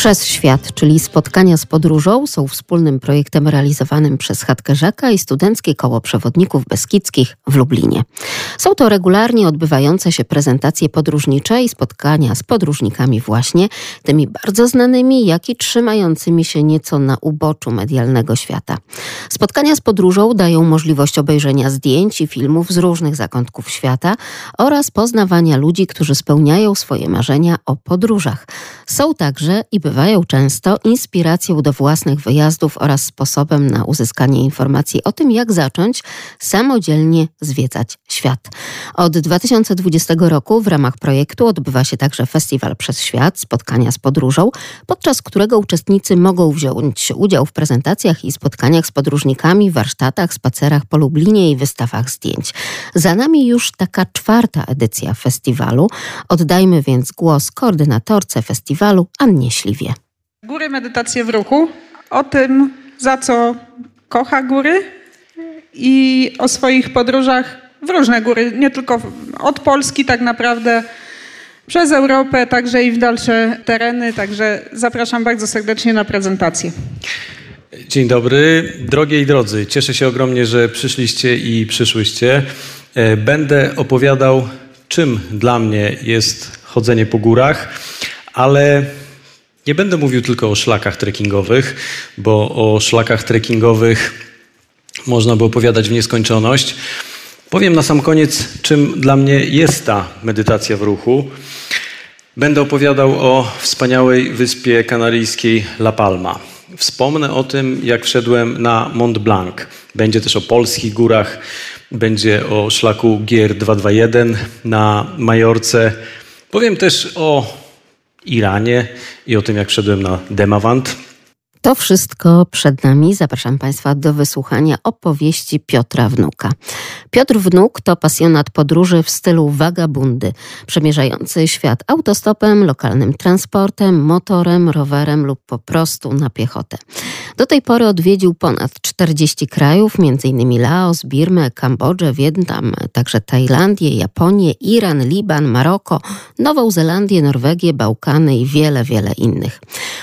Przez Świat, czyli spotkania z podróżą, są wspólnym projektem realizowanym przez Chatkę Rzeka i Studenckie Koło Przewodników Beskidzkich w Lublinie. Są to regularnie odbywające się prezentacje podróżnicze i spotkania z podróżnikami właśnie, tymi bardzo znanymi, jak i trzymającymi się nieco na uboczu medialnego świata. Spotkania z podróżą dają możliwość obejrzenia zdjęć i filmów z różnych zakątków świata oraz poznawania ludzi, którzy spełniają swoje marzenia o podróżach. Są także i bywają często inspiracją do własnych wyjazdów oraz sposobem na uzyskanie informacji o tym, jak zacząć samodzielnie zwiedzać świat. Od 2020 roku w ramach projektu odbywa się także Festiwal przez Świat, spotkania z podróżą, podczas którego uczestnicy mogą wziąć udział w prezentacjach i spotkaniach z podróżnikami, warsztatach, spacerach po Lublinie i wystawach zdjęć. Za nami już taka czwarta edycja festiwalu. Oddajmy więc głos koordynatorce festiwalu Annie Góry medytacje w ruchu. O tym, za co kocha góry i o swoich podróżach w różne góry, nie tylko od Polski tak naprawdę przez Europę, także i w dalsze tereny. Także zapraszam bardzo serdecznie na prezentację. Dzień dobry, drogie i drodzy. Cieszę się ogromnie, że przyszliście i przyszłyście. E, będę opowiadał, czym dla mnie jest chodzenie po górach, ale nie będę mówił tylko o szlakach trekkingowych, bo o szlakach trekkingowych można by opowiadać w nieskończoność. Powiem na sam koniec, czym dla mnie jest ta medytacja w ruchu. Będę opowiadał o wspaniałej wyspie kanaryjskiej La Palma. Wspomnę o tym, jak wszedłem na Mont Blanc. Będzie też o polskich górach, będzie o szlaku Gier 221 na Majorce. Powiem też o Iranie i o tym, jak wszedłem na Demawant. To wszystko przed nami. Zapraszam Państwa do wysłuchania opowieści Piotra Wnuka. Piotr Wnuk to pasjonat podróży w stylu wagabundy, przemierzający świat autostopem, lokalnym transportem, motorem, rowerem lub po prostu na piechotę. Do tej pory odwiedził ponad 40 krajów, m.in. Laos, Birmę, Kambodżę, Wietnam, także Tajlandię, Japonię, Iran, Liban, Maroko, Nową Zelandię, Norwegię, Bałkany i wiele, wiele innych.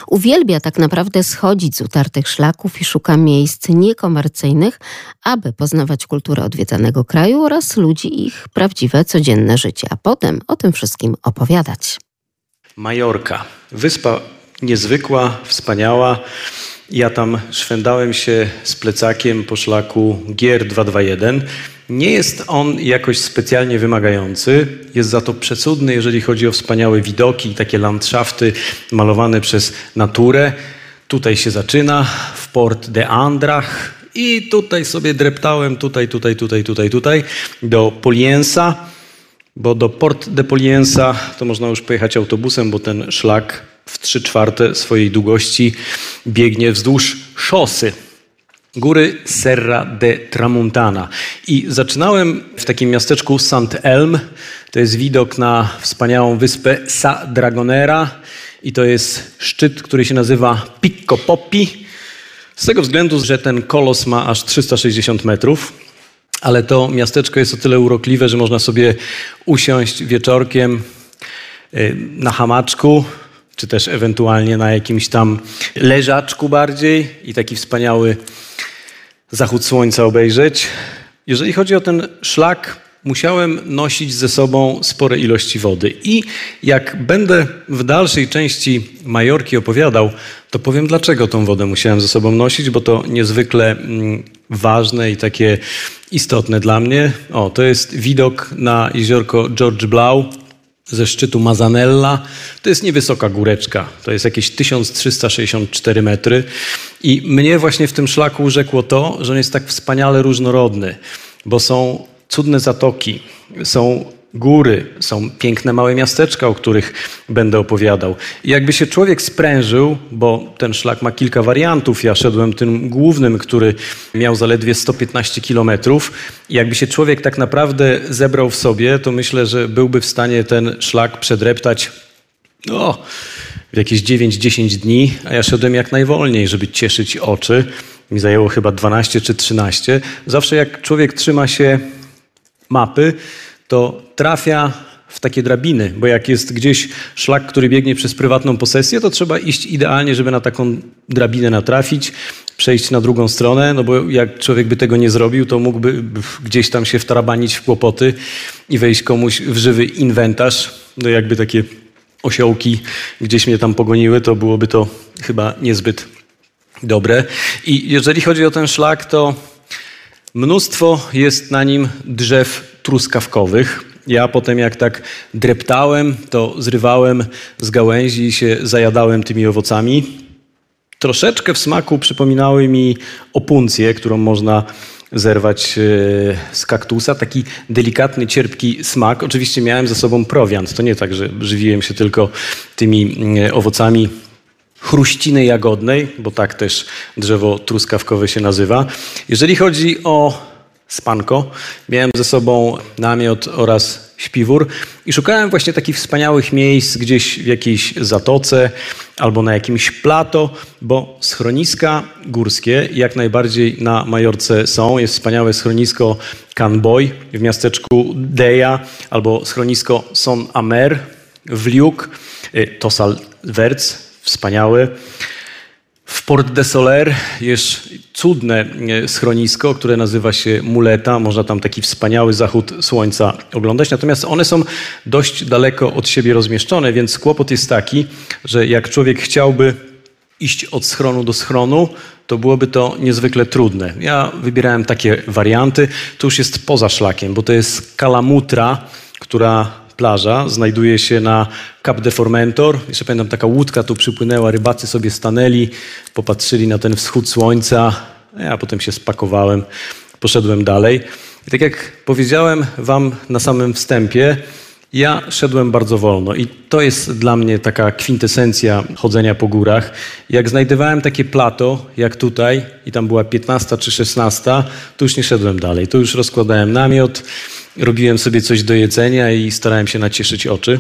Uwielbia tak naprawdę schodzić z utartych szlaków i szuka miejsc niekomercyjnych, aby poznawać kulturę odwiedzanego kraju oraz ludzi ich prawdziwe codzienne życie, a potem o tym wszystkim opowiadać. Majorka. Wyspa niezwykła, wspaniała. Ja tam szwendałem się z plecakiem po szlaku Gier 221. Nie jest on jakoś specjalnie wymagający, jest za to przecudny, jeżeli chodzi o wspaniałe widoki, takie landschafty malowane przez naturę. Tutaj się zaczyna, w Port de Andrach i tutaj sobie dreptałem, tutaj, tutaj, tutaj, tutaj, tutaj, do Poliensa, bo do Port de Poliensa to można już pojechać autobusem, bo ten szlak w 3 czwarte swojej długości biegnie wzdłuż szosy. Góry Serra de Tramuntana. I zaczynałem w takim miasteczku St. Elm. To jest widok na wspaniałą wyspę Sa Dragonera. I to jest szczyt, który się nazywa Picco Poppi. Z tego względu, że ten kolos ma aż 360 metrów. Ale to miasteczko jest o tyle urokliwe, że można sobie usiąść wieczorkiem y, na hamaczku, czy też ewentualnie na jakimś tam leżaczku bardziej i taki wspaniały zachód słońca obejrzeć. Jeżeli chodzi o ten szlak, musiałem nosić ze sobą spore ilości wody. I jak będę w dalszej części Majorki opowiadał, to powiem, dlaczego tą wodę musiałem ze sobą nosić, bo to niezwykle mm, ważne i takie istotne dla mnie. O, to jest widok na jeziorko George Blau ze szczytu Mazanella. To jest niewysoka góreczka, to jest jakieś 1364 metry. I mnie właśnie w tym szlaku urzekło to, że on jest tak wspaniale różnorodny, bo są cudne zatoki, są góry, są piękne małe miasteczka, o których będę opowiadał. I jakby się człowiek sprężył, bo ten szlak ma kilka wariantów, ja szedłem tym głównym, który miał zaledwie 115 kilometrów. Jakby się człowiek tak naprawdę zebrał w sobie, to myślę, że byłby w stanie ten szlak przedreptać no, w jakieś 9-10 dni, a ja szedłem jak najwolniej, żeby cieszyć oczy. Mi zajęło chyba 12 czy 13. Zawsze jak człowiek trzyma się mapy, to trafia w takie drabiny, bo jak jest gdzieś szlak, który biegnie przez prywatną posesję, to trzeba iść idealnie, żeby na taką drabinę natrafić, przejść na drugą stronę, no bo jak człowiek by tego nie zrobił, to mógłby gdzieś tam się wtarabanić w kłopoty i wejść komuś w żywy inwentarz. No jakby takie osiołki gdzieś mnie tam pogoniły, to byłoby to chyba niezbyt dobre. I jeżeli chodzi o ten szlak, to mnóstwo jest na nim drzew truskawkowych. Ja potem jak tak dreptałem, to zrywałem z gałęzi i się zajadałem tymi owocami. Troszeczkę w smaku przypominały mi opuncję, którą można zerwać e, z kaktusa. Taki delikatny, cierpki smak. Oczywiście miałem ze sobą prowiant. To nie tak, że żywiłem się tylko tymi e, owocami chruściny jagodnej, bo tak też drzewo truskawkowe się nazywa. Jeżeli chodzi o spanko, miałem ze sobą namiot oraz śpiwór i szukałem właśnie takich wspaniałych miejsc gdzieś w jakiejś zatoce albo na jakimś plato, bo schroniska górskie jak najbardziej na Majorce są. Jest wspaniałe schronisko Canboy w miasteczku Deja albo schronisko Son Amer w Liuk, y, Tosal Werc, wspaniały. W Port de Soler jest cudne e, schronisko, które nazywa się Muleta. Można tam taki wspaniały zachód słońca oglądać. Natomiast one są dość daleko od siebie rozmieszczone, więc kłopot jest taki, że jak człowiek chciałby iść od schronu do schronu, to byłoby to niezwykle trudne. Ja wybierałem takie warianty. To już jest poza szlakiem, bo to jest Kalamutra, która plaża znajduje się na Cap de Formentor. Jeszcze pamiętam, taka łódka tu przypłynęła, rybacy sobie stanęli, popatrzyli na ten wschód słońca. Ja potem się spakowałem, poszedłem dalej. I tak jak powiedziałem wam na samym wstępie, ja szedłem bardzo wolno i to jest dla mnie taka kwintesencja chodzenia po górach. Jak znajdowałem takie plato, jak tutaj, i tam była 15 czy 16, to już nie szedłem dalej. To już rozkładałem namiot, robiłem sobie coś do jedzenia i starałem się nacieszyć oczy.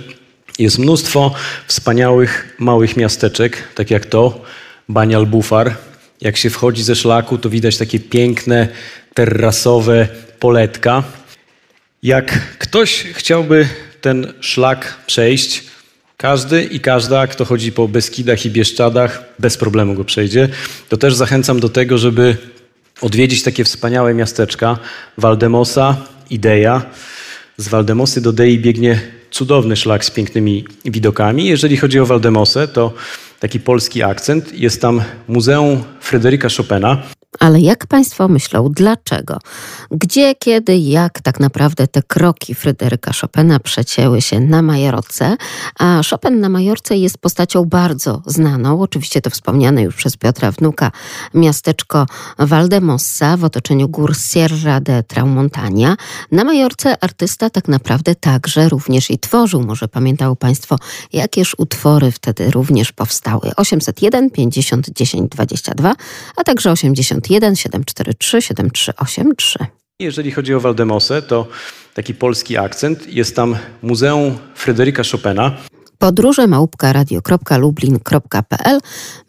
Jest mnóstwo wspaniałych małych miasteczek, tak jak to, Banial Bufar. Jak się wchodzi ze szlaku, to widać takie piękne, terrasowe poletka. Jak ktoś chciałby ten szlak przejść, każdy i każda, kto chodzi po Beskidach i Bieszczadach, bez problemu go przejdzie. To też zachęcam do tego, żeby odwiedzić takie wspaniałe miasteczka Waldemosa, Ideja. Z Waldemosy do Dei biegnie cudowny szlak z pięknymi widokami. Jeżeli chodzi o Waldemosę, to taki polski akcent. Jest tam Muzeum Fryderyka Chopina. Ale jak Państwo myślą, dlaczego? Gdzie, kiedy, jak tak naprawdę te kroki Fryderyka Chopina przecięły się na Majorce? A Chopin na Majorce jest postacią bardzo znaną, oczywiście to wspomniane już przez Piotra Wnuka, miasteczko Valdemossa w otoczeniu gór Sierra de Tramontania. Na Majorce artysta tak naprawdę także również i tworzył. Może pamiętają Państwo, jakież utwory wtedy również powstały. 801 50 10 22, a także 80 81 743 7383. Jeżeli chodzi o Waldemosę, to taki polski akcent. Jest tam Muzeum Fryderyka Chopina. Podróże małpka.radio.lublin.pl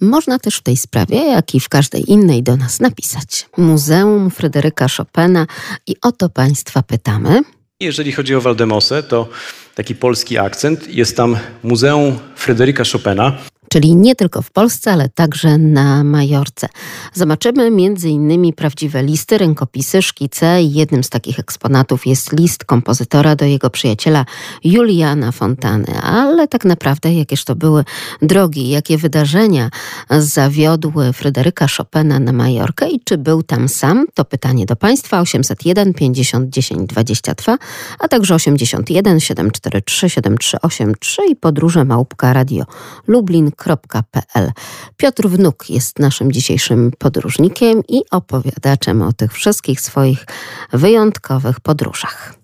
Można też w tej sprawie, jak i w każdej innej do nas napisać. Muzeum Fryderyka Chopina i o to Państwa pytamy. Jeżeli chodzi o Waldemosę, to taki polski akcent. Jest tam Muzeum Fryderyka Chopina czyli nie tylko w Polsce, ale także na Majorce. Zobaczymy innymi prawdziwe listy, rękopisy, szkice. Jednym z takich eksponatów jest list kompozytora do jego przyjaciela Juliana Fontany. Ale tak naprawdę jakież to były drogi, jakie wydarzenia zawiodły Fryderyka Chopina na Majorkę i czy był tam sam? To pytanie do Państwa 801 50 10 22, a także 81 743 7383 i podróże małpka radio Lublin Piotr Wnuk jest naszym dzisiejszym podróżnikiem i opowiadaczem o tych wszystkich swoich wyjątkowych podróżach.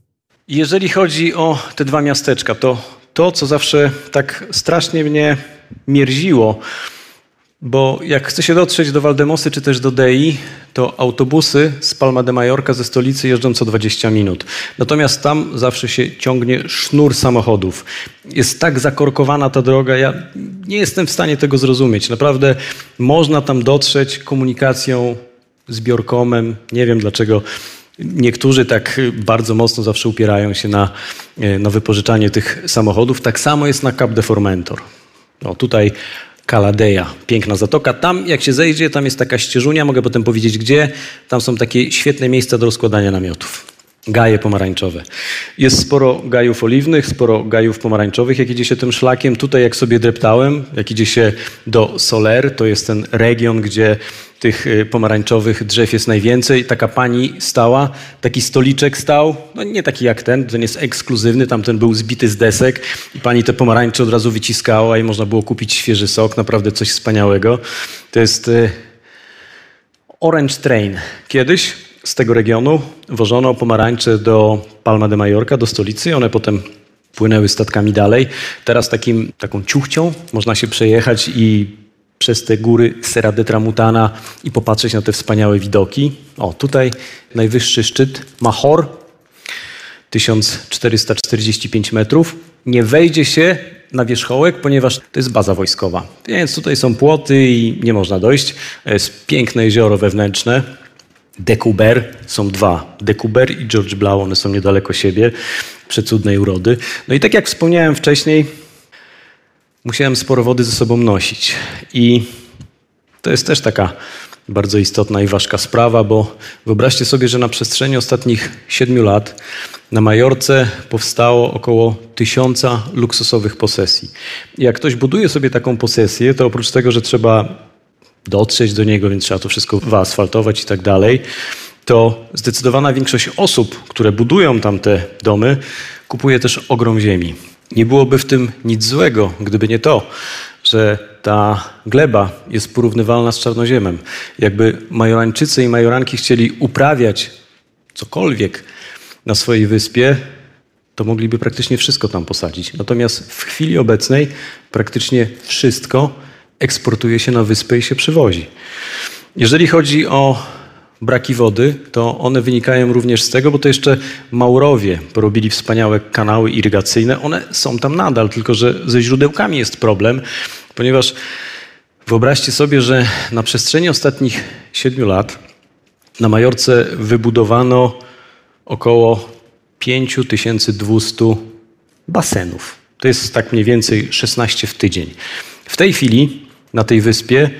Jeżeli chodzi o te dwa miasteczka, to to, co zawsze tak strasznie mnie mierziło, bo jak chce się dotrzeć do Waldemosy czy też do Dei, to autobusy z Palma de Mallorca ze stolicy jeżdżą co 20 minut. Natomiast tam zawsze się ciągnie sznur samochodów. Jest tak zakorkowana ta droga, ja nie jestem w stanie tego zrozumieć. Naprawdę można tam dotrzeć komunikacją zbiorkomem. Nie wiem dlaczego Niektórzy tak bardzo mocno zawsze upierają się na, na wypożyczanie tych samochodów. Tak samo jest na Cap de Formentor. No, tutaj Kaladeja, piękna zatoka. Tam jak się zejdzie, tam jest taka ścieżunia, mogę potem powiedzieć gdzie. Tam są takie świetne miejsca do rozkładania namiotów. Gaje pomarańczowe. Jest sporo gajów oliwnych, sporo gajów pomarańczowych, jak idzie się tym szlakiem. Tutaj jak sobie dreptałem, jak idzie się do Soler, to jest ten region, gdzie tych y, pomarańczowych drzew jest najwięcej. Taka pani stała, taki stoliczek stał, no nie taki jak ten, ten jest ekskluzywny, tamten był zbity z desek i pani te pomarańcze od razu wyciskała i można było kupić świeży sok, naprawdę coś wspaniałego. To jest y, Orange Train. Kiedyś z tego regionu wożono pomarańcze do Palma de Mallorca, do stolicy. One potem płynęły statkami dalej. Teraz takim, taką ciuchcią można się przejechać i przez te góry Serra de Tramutana i popatrzeć na te wspaniałe widoki. O, tutaj najwyższy szczyt Mahor, 1445 metrów. Nie wejdzie się na wierzchołek, ponieważ to jest baza wojskowa. Więc tutaj są płoty i nie można dojść. Jest piękne jezioro wewnętrzne. Dekuber, są dwa, Dekuber i George Blau, one są niedaleko siebie, przecudnej urody. No i tak jak wspomniałem wcześniej, musiałem sporo wody ze sobą nosić. I to jest też taka bardzo istotna i ważka sprawa, bo wyobraźcie sobie, że na przestrzeni ostatnich siedmiu lat na Majorce powstało około tysiąca luksusowych posesji. Jak ktoś buduje sobie taką posesję, to oprócz tego, że trzeba dotrzeć do niego, więc trzeba to wszystko wyasfaltować i tak dalej, to zdecydowana większość osób, które budują tam te domy, kupuje też ogrom ziemi. Nie byłoby w tym nic złego, gdyby nie to, że ta gleba jest porównywalna z czarnoziemem. Jakby majorańczycy i majoranki chcieli uprawiać cokolwiek na swojej wyspie, to mogliby praktycznie wszystko tam posadzić. Natomiast w chwili obecnej praktycznie wszystko eksportuje się na wyspę i się przywozi. Jeżeli chodzi o braki wody, to one wynikają również z tego, bo to jeszcze Maurowie porobili wspaniałe kanały irygacyjne. One są tam nadal, tylko że ze źródełkami jest problem, ponieważ wyobraźcie sobie, że na przestrzeni ostatnich siedmiu lat na Majorce wybudowano około 5200 basenów. To jest tak mniej więcej 16 w tydzień. W tej chwili na tej wyspie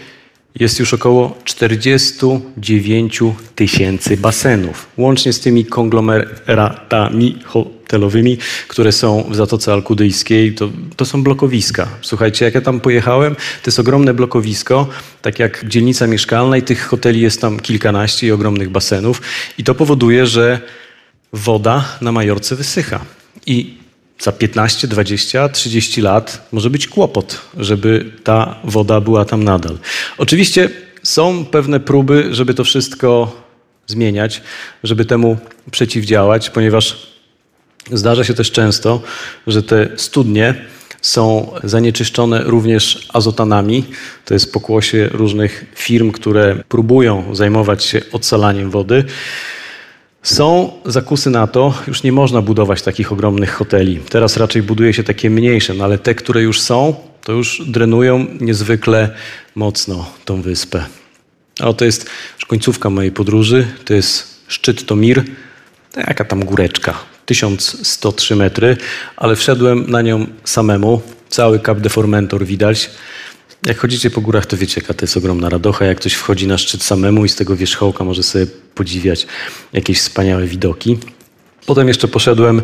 jest już około 49 tysięcy basenów, łącznie z tymi konglomeratami hotelowymi, które są w Zatoce Alkudyjskiej. To, to są blokowiska. Słuchajcie, jak ja tam pojechałem, to jest ogromne blokowisko, tak jak dzielnica mieszkalna i tych hoteli jest tam kilkanaście i ogromnych basenów. I to powoduje, że woda na Majorce wysycha. I za 15, 20, 30 lat może być kłopot, żeby ta woda była tam nadal. Oczywiście są pewne próby, żeby to wszystko zmieniać, żeby temu przeciwdziałać, ponieważ zdarza się też często, że te studnie są zanieczyszczone również azotanami. To jest pokłosie różnych firm, które próbują zajmować się odsalaniem wody. Są zakusy na to, już nie można budować takich ogromnych hoteli. Teraz raczej buduje się takie mniejsze, no ale te, które już są, to już drenują niezwykle mocno tą wyspę. O, to jest już końcówka mojej podróży. To jest szczyt Tomir. To jaka tam góreczka? 1103 metry, ale wszedłem na nią samemu. Cały Cap de Formentor widać. Jak chodzicie po górach, to wiecie, jaka to jest ogromna radocha. Jak ktoś wchodzi na szczyt samemu i z tego wierzchołka może sobie podziwiać jakieś wspaniałe widoki. Potem jeszcze poszedłem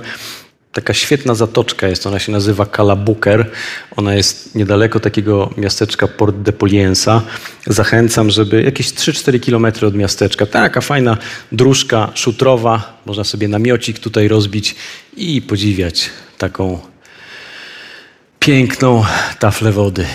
taka świetna zatoczka jest, ona się nazywa Kalabuker. Ona jest niedaleko takiego miasteczka Port de Poliensa. Zachęcam, żeby jakieś 3-4 kilometry od miasteczka. Taka fajna dróżka szutrowa. Można sobie namiocik tutaj rozbić i podziwiać taką piękną taflę wody.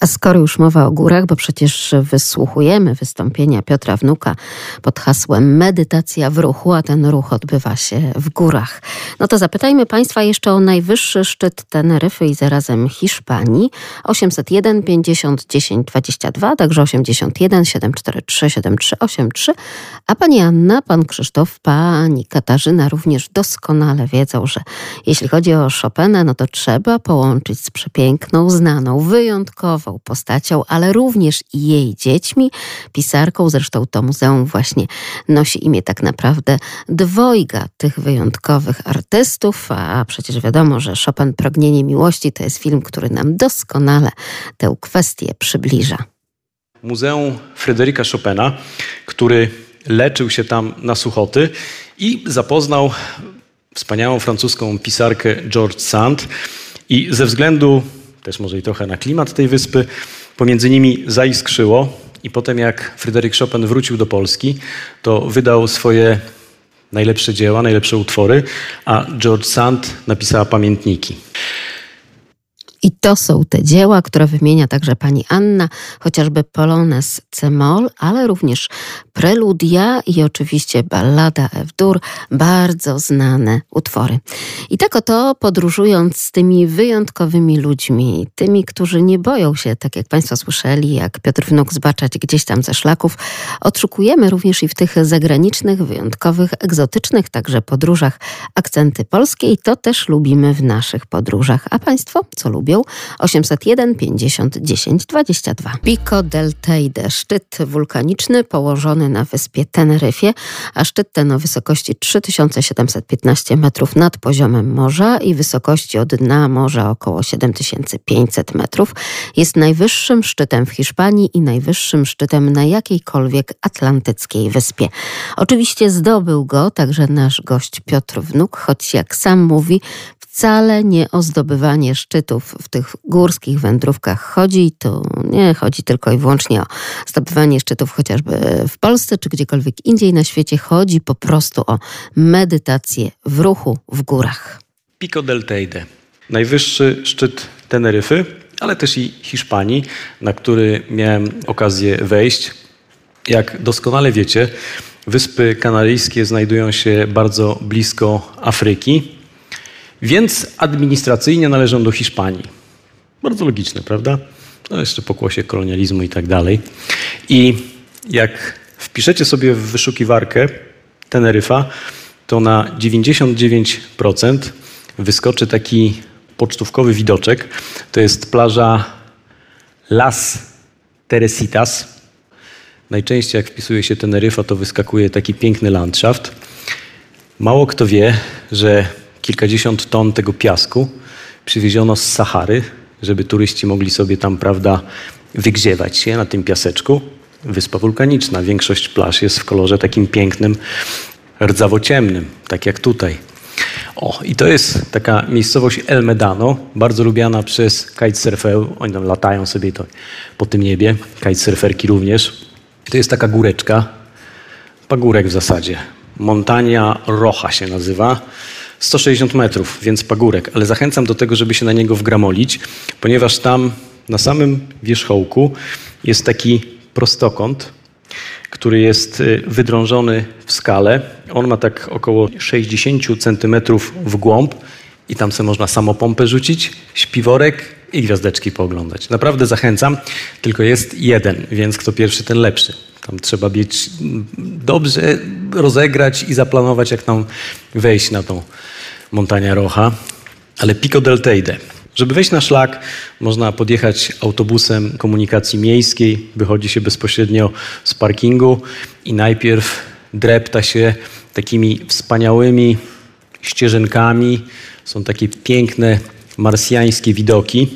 A skoro już mowa o górach, bo przecież wysłuchujemy wystąpienia Piotra Wnuka pod hasłem Medytacja w ruchu, a ten ruch odbywa się w górach. No to zapytajmy Państwa jeszcze o najwyższy szczyt Teneryfy i zarazem Hiszpanii 801 50 10 22, także 81 743 7383. A Pani Anna, Pan Krzysztof, Pani Katarzyna również doskonale wiedzą, że jeśli chodzi o Chopina, no to trzeba połączyć z przepiękną, znaną, wyjątkową wyjątkową postacią, ale również jej dziećmi, pisarką. Zresztą to muzeum właśnie nosi imię tak naprawdę dwojga tych wyjątkowych artystów, a przecież wiadomo, że Chopin Pragnienie Miłości to jest film, który nam doskonale tę kwestię przybliża. Muzeum Fryderyka Chopina, który leczył się tam na suchoty i zapoznał wspaniałą francuską pisarkę George Sand i ze względu też może i trochę na klimat tej wyspy, pomiędzy nimi zaiskrzyło i potem jak Fryderyk Chopin wrócił do Polski, to wydał swoje najlepsze dzieła, najlepsze utwory, a George Sand napisała pamiętniki. I to są te dzieła, które wymienia także pani Anna, chociażby Polones C-moll, ale również Preludia i oczywiście Ballada F-dur, bardzo znane utwory. I tak oto podróżując z tymi wyjątkowymi ludźmi, tymi, którzy nie boją się, tak jak państwo słyszeli, jak Piotr Wnuk zbaczać gdzieś tam ze szlaków, odszukujemy również i w tych zagranicznych, wyjątkowych, egzotycznych także podróżach akcenty polskie i to też lubimy w naszych podróżach. A państwo co lubią? 801 50 10 22. Pico del Teide, szczyt wulkaniczny położony na wyspie Teneryfie, a szczyt ten o wysokości 3715 metrów nad poziomem morza i wysokości od dna morza około 7500 metrów, jest najwyższym szczytem w Hiszpanii i najwyższym szczytem na jakiejkolwiek atlantyckiej wyspie. Oczywiście zdobył go także nasz gość Piotr Wnuk, choć jak sam mówi, wcale nie o zdobywanie szczytów w tych górskich wędrówkach chodzi. To nie chodzi tylko i wyłącznie o zdobywanie szczytów chociażby w Polsce czy gdziekolwiek indziej na świecie. Chodzi po prostu o medytację w ruchu w górach. Pico del Teide, najwyższy szczyt Teneryfy, ale też i Hiszpanii, na który miałem okazję wejść. Jak doskonale wiecie, Wyspy Kanaryjskie znajdują się bardzo blisko Afryki. Więc administracyjnie należą do Hiszpanii. Bardzo logiczne, prawda? No jeszcze pokłosie kolonializmu i tak dalej. I jak wpiszecie sobie w wyszukiwarkę Teneryfa, to na 99% wyskoczy taki pocztówkowy widoczek. To jest plaża Las Teresitas. Najczęściej jak wpisuje się Teneryfa, to wyskakuje taki piękny landschaft. Mało kto wie, że kilkadziesiąt ton tego piasku przywieziono z Sahary, żeby turyści mogli sobie tam, prawda, wygrzewać się na tym piaseczku. Wyspa wulkaniczna. Większość plaż jest w kolorze takim pięknym, rdzawo-ciemnym, tak jak tutaj. O, i to jest taka miejscowość El Medano, bardzo lubiana przez kitesurferów. Oni tam latają sobie to po tym niebie, kitesurferki również. To jest taka góreczka, pagórek w zasadzie. Montania Rocha się nazywa. 160 metrów, więc pagórek, ale zachęcam do tego, żeby się na niego wgramolić, ponieważ tam na samym wierzchołku jest taki prostokąt, który jest y, wydrążony w skale. On ma tak około 60 centymetrów w głąb i tam sobie można samopompę rzucić, śpiworek i gwiazdeczki pooglądać. Naprawdę zachęcam, tylko jest jeden, więc kto pierwszy, ten lepszy. Tam trzeba być dobrze rozegrać i zaplanować, jak tam wejść na tą Montania Rocha, ale Pico del Teide. Żeby wejść na szlak, można podjechać autobusem komunikacji miejskiej, wychodzi się bezpośrednio z parkingu i najpierw drepta się takimi wspaniałymi ścieżynkami. Są takie piękne marsjańskie widoki.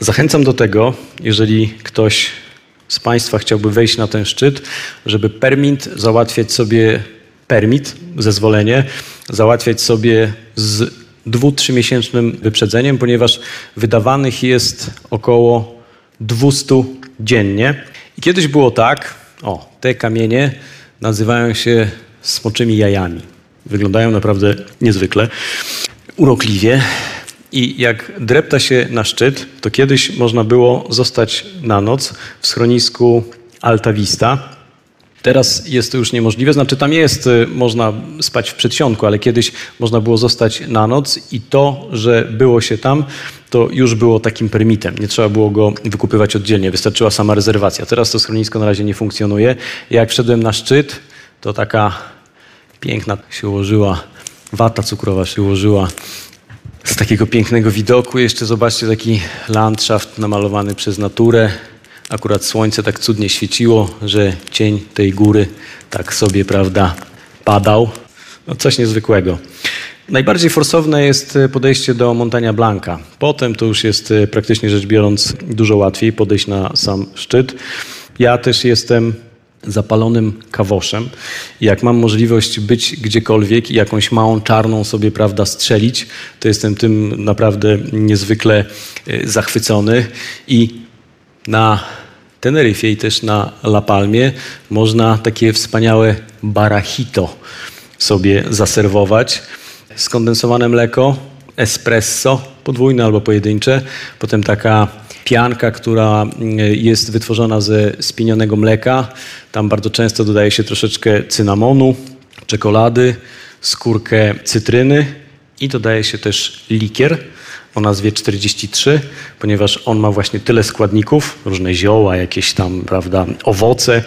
Zachęcam do tego, jeżeli ktoś z Państwa chciałby wejść na ten szczyt, żeby permit załatwiać sobie permit, zezwolenie, załatwiać sobie z dwu, trzymiesięcznym wyprzedzeniem, ponieważ wydawanych jest około 200 dziennie. I kiedyś było tak, o, te kamienie nazywają się smoczymi jajami. Wyglądają naprawdę niezwykle, urokliwie. I jak drepta się na szczyt, to kiedyś można było zostać na noc w schronisku Alta Vista. Teraz jest to już niemożliwe, znaczy tam jest, y, można spać w przedsionku, ale kiedyś można było zostać na noc i to, że było się tam, to już było takim permitem. Nie trzeba było go wykupywać oddzielnie, wystarczyła sama rezerwacja. Teraz to schronisko na razie nie funkcjonuje. Jak wszedłem na szczyt, to taka piękna się ułożyła, wata cukrowa się ułożyła z takiego pięknego widoku. Jeszcze zobaczcie taki landschaft namalowany przez naturę. Akurat słońce tak cudnie świeciło, że cień tej góry tak sobie, prawda, padał. No coś niezwykłego. Najbardziej forsowne jest podejście do Montania Blanca. Potem to już jest e, praktycznie rzecz biorąc dużo łatwiej podejść na sam szczyt. Ja też jestem zapalonym kawoszem. Jak mam możliwość być gdziekolwiek i jakąś małą czarną sobie, prawda, strzelić, to jestem tym naprawdę niezwykle e, zachwycony i na Teneryfie i też na La Palmie można takie wspaniałe barachito sobie zaserwować. Skondensowane mleko, espresso, podwójne albo pojedyncze, potem taka pianka, która mm, jest wytworzona ze spienionego mleka. Tam bardzo często dodaje się troszeczkę cynamonu, czekolady, skórkę cytryny i dodaje się też likier o nazwie 43, ponieważ on ma właśnie tyle składników, różne zioła, jakieś tam, prawda, owoce.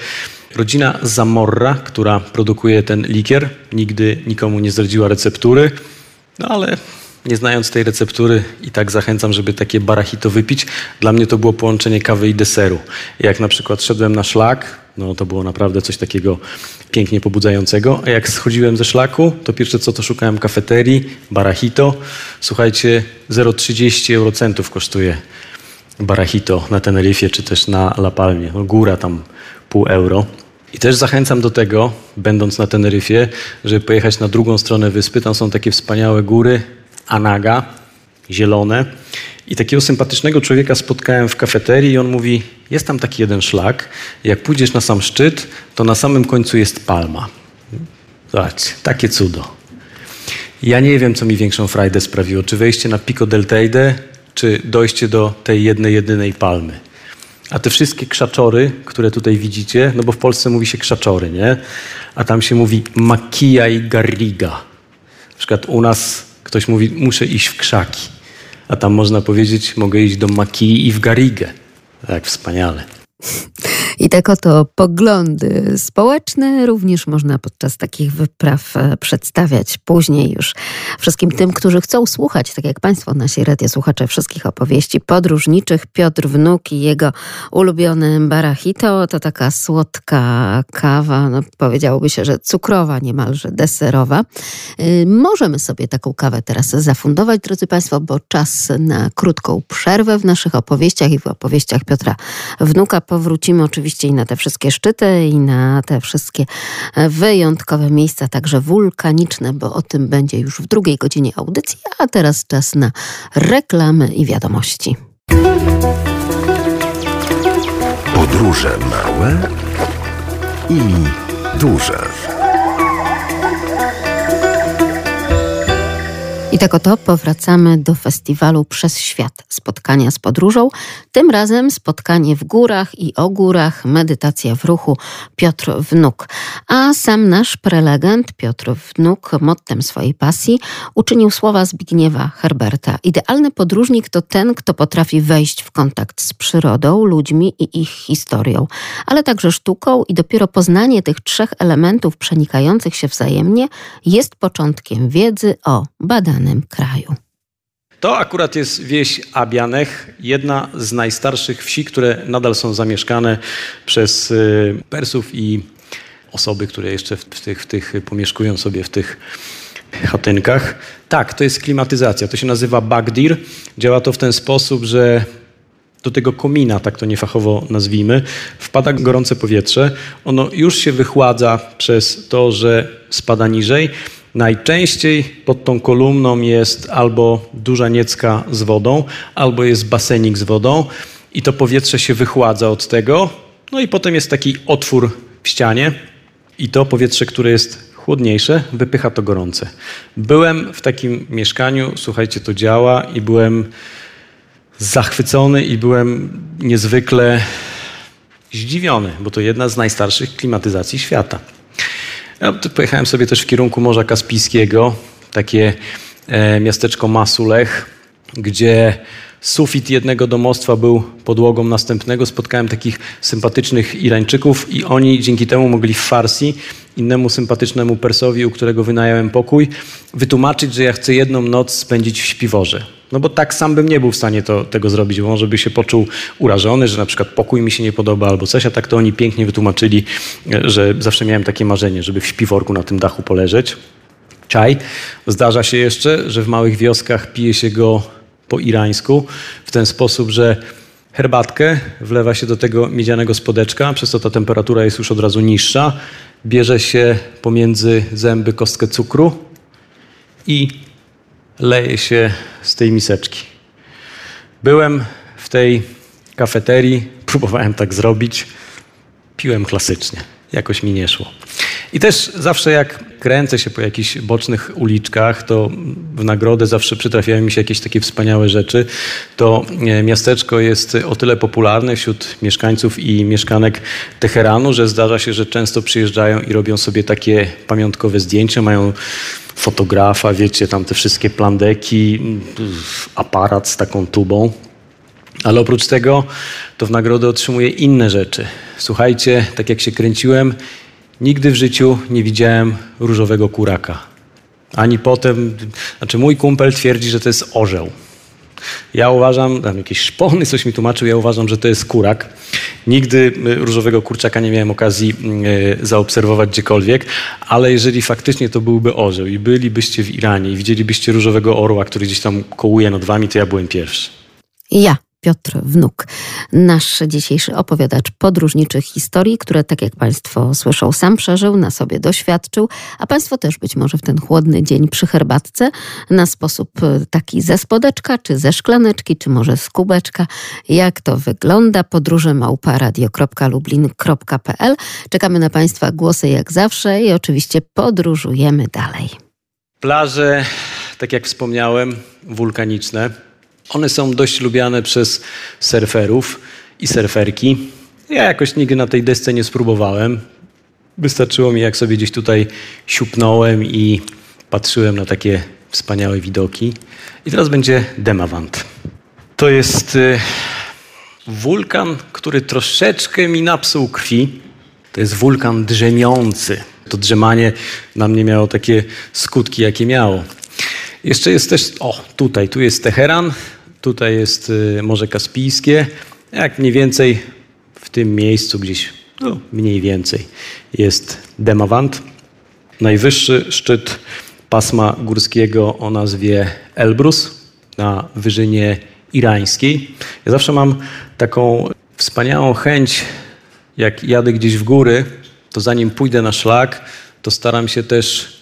Rodzina Zamorra, która produkuje ten likier, nigdy nikomu nie zdradziła receptury, no ale nie znając tej receptury i tak zachęcam, żeby takie barachito wypić. Dla mnie to było połączenie kawy i deseru. Jak na przykład szedłem na szlak, no to było naprawdę coś takiego pięknie pobudzającego. A jak schodziłem ze szlaku, to pierwsze co to szukałem kafeterii, barachito. Słuchajcie, 0,30 eurocentów kosztuje barachito na Teneryfie czy też na La Palmie. No, góra tam pół euro. I też zachęcam do tego, będąc na Teneryfie, żeby pojechać na drugą stronę wyspy. Tam są takie wspaniałe góry, Anaga, zielone. I takiego sympatycznego człowieka spotkałem w kafeterii i on mówi, jest tam taki jeden szlak, jak pójdziesz na sam szczyt, to na samym końcu jest palma. Zobaczcie, takie cudo. Ja nie wiem, co mi większą frajdę sprawiło, czy wejście na Pico del Teide, czy dojście do tej jednej, jedynej palmy. A te wszystkie krzaczory, które tutaj widzicie, no bo w Polsce mówi się krzaczory, nie? A tam się mówi makija i garriga. Na przykład u nas ktoś mówi, muszę iść w krzaki. A tam można powiedzieć, mogę iść do Makii i w Garigę. Tak, wspaniale. I tak oto poglądy społeczne również można podczas takich wypraw e, przedstawiać później już wszystkim tym, którzy chcą słuchać, tak jak Państwo, nasi radiosłuchacze, wszystkich opowieści podróżniczych. Piotr Wnuk i jego ulubiony barachito to taka słodka kawa, no powiedziałoby się, że cukrowa, niemalże deserowa. Y, możemy sobie taką kawę teraz zafundować, drodzy Państwo, bo czas na krótką przerwę w naszych opowieściach i w opowieściach Piotra Wnuka. Powrócimy oczywiście oczywiście i na te wszystkie szczyty, i na te wszystkie e, wyjątkowe miejsca, także wulkaniczne, bo o tym będzie już w drugiej godzinie audycji, a teraz czas na reklamy i wiadomości. Podróże małe i duże. I tak oto powracamy do festiwalu Przez Świat. Spotkania z podróżą, tym razem spotkanie w górach i o górach, medytacja w ruchu Piotr Wnuk. A sam nasz prelegent Piotr Wnuk mottem swojej pasji uczynił słowa Zbigniewa Herberta. Idealny podróżnik to ten, kto potrafi wejść w kontakt z przyrodą, ludźmi i ich historią, ale także sztuką i dopiero poznanie tych trzech elementów przenikających się wzajemnie jest początkiem wiedzy o badanym kraju. To akurat jest wieś Abianech, jedna z najstarszych wsi, które nadal są zamieszkane przez y, Persów i osoby, które jeszcze w tych, w tych pomieszkują sobie w tych chatynkach. Tak, to jest klimatyzacja. To się nazywa Bagdir. Działa to w ten sposób, że do tego komina, tak to niefachowo nazwijmy, wpada gorące powietrze. Ono już się wychładza przez to, że spada niżej Najczęściej pod tą kolumną jest albo duża niecka z wodą, albo jest basenik z wodą i to powietrze się wychładza od tego. No i potem jest taki otwór w ścianie i to powietrze, które jest chłodniejsze, wypycha to gorące. Byłem w takim mieszkaniu, słuchajcie, to działa i byłem zachwycony i byłem niezwykle zdziwiony, bo to jedna z najstarszych klimatyzacji świata. Ja pojechałem sobie też w kierunku Morza Kaspijskiego, takie e, miasteczko Masulech, gdzie sufit jednego domostwa był podłogą następnego. Spotkałem takich sympatycznych Irańczyków i oni dzięki temu mogli w Farsi innemu sympatycznemu Persowi, u którego wynająłem pokój, wytłumaczyć, że ja chcę jedną noc spędzić w śpiworze. No bo tak sam bym nie był w stanie to, tego zrobić, bo może by się poczuł urażony, że na przykład pokój mi się nie podoba albo coś, a tak to oni pięknie wytłumaczyli, że zawsze miałem takie marzenie, żeby w śpiworku na tym dachu poleżeć. Czaj. Zdarza się jeszcze, że w małych wioskach pije się go po irańsku w ten sposób, że herbatkę wlewa się do tego miedzianego spodeczka, przez to ta temperatura jest już od razu niższa. Bierze się pomiędzy zęby kostkę cukru i leje się z tej miseczki. Byłem w tej kafeterii, próbowałem tak zrobić, piłem klasycznie. Jakoś mi nie szło. I też zawsze jak kręcę się po jakichś bocznych uliczkach, to w nagrodę zawsze przytrafiają mi się jakieś takie wspaniałe rzeczy. To e, miasteczko jest o tyle popularne wśród mieszkańców i mieszkanek Teheranu, że zdarza się, że często przyjeżdżają i robią sobie takie pamiątkowe zdjęcia, mają fotografa, wiecie, tam te wszystkie plandeki, aparat z taką tubą. Ale oprócz tego to w nagrodę otrzymuję inne rzeczy. Słuchajcie, tak jak się kręciłem, nigdy w życiu nie widziałem różowego kuraka. Ani potem, znaczy mój kumpel twierdzi, że to jest orzeł. Ja uważam, tam jakieś szpony coś mi tłumaczył, ja uważam, że to jest kurak. Nigdy y, różowego kurczaka nie miałem okazji y, zaobserwować gdziekolwiek, ale jeżeli faktycznie to byłby orzeł i bylibyście w Iranie i widzielibyście różowego orła, który gdzieś tam kołuje nad wami, to ja byłem pierwszy. Ja Piotr Wnuk, nasz dzisiejszy opowiadacz podróżniczych historii, które, tak jak Państwo słyszą, sam przeżył, na sobie doświadczył, a Państwo też być może w ten chłodny dzień przy herbatce na sposób e, taki ze spodeczka, czy ze szklaneczki, czy może z kubeczka. Jak to wygląda? Podróże małparadio.lublin.pl Czekamy na Państwa głosy jak zawsze i oczywiście podróżujemy dalej. Plaże, tak jak wspomniałem, wulkaniczne one są dość lubiane przez surferów i surferki. Ja jakoś nigdy na tej desce nie spróbowałem. Wystarczyło mi, jak sobie gdzieś tutaj siupnąłem i patrzyłem na takie wspaniałe widoki. I teraz będzie Demavant. To jest y, wulkan, który troszeczkę mi napsuł krwi. To jest wulkan drzemiący. To drzemanie na mnie miało takie skutki, jakie miało. Jeszcze jest też, o tutaj, tu jest Teheran, Tutaj jest y, Morze Kaspijskie. Jak mniej więcej w tym miejscu gdzieś, no mniej więcej, jest Demavant. Najwyższy szczyt pasma górskiego o nazwie Elbrus na wyżynie irańskiej. Ja zawsze mam taką wspaniałą chęć, jak jadę gdzieś w góry, to zanim pójdę na szlak, to staram się też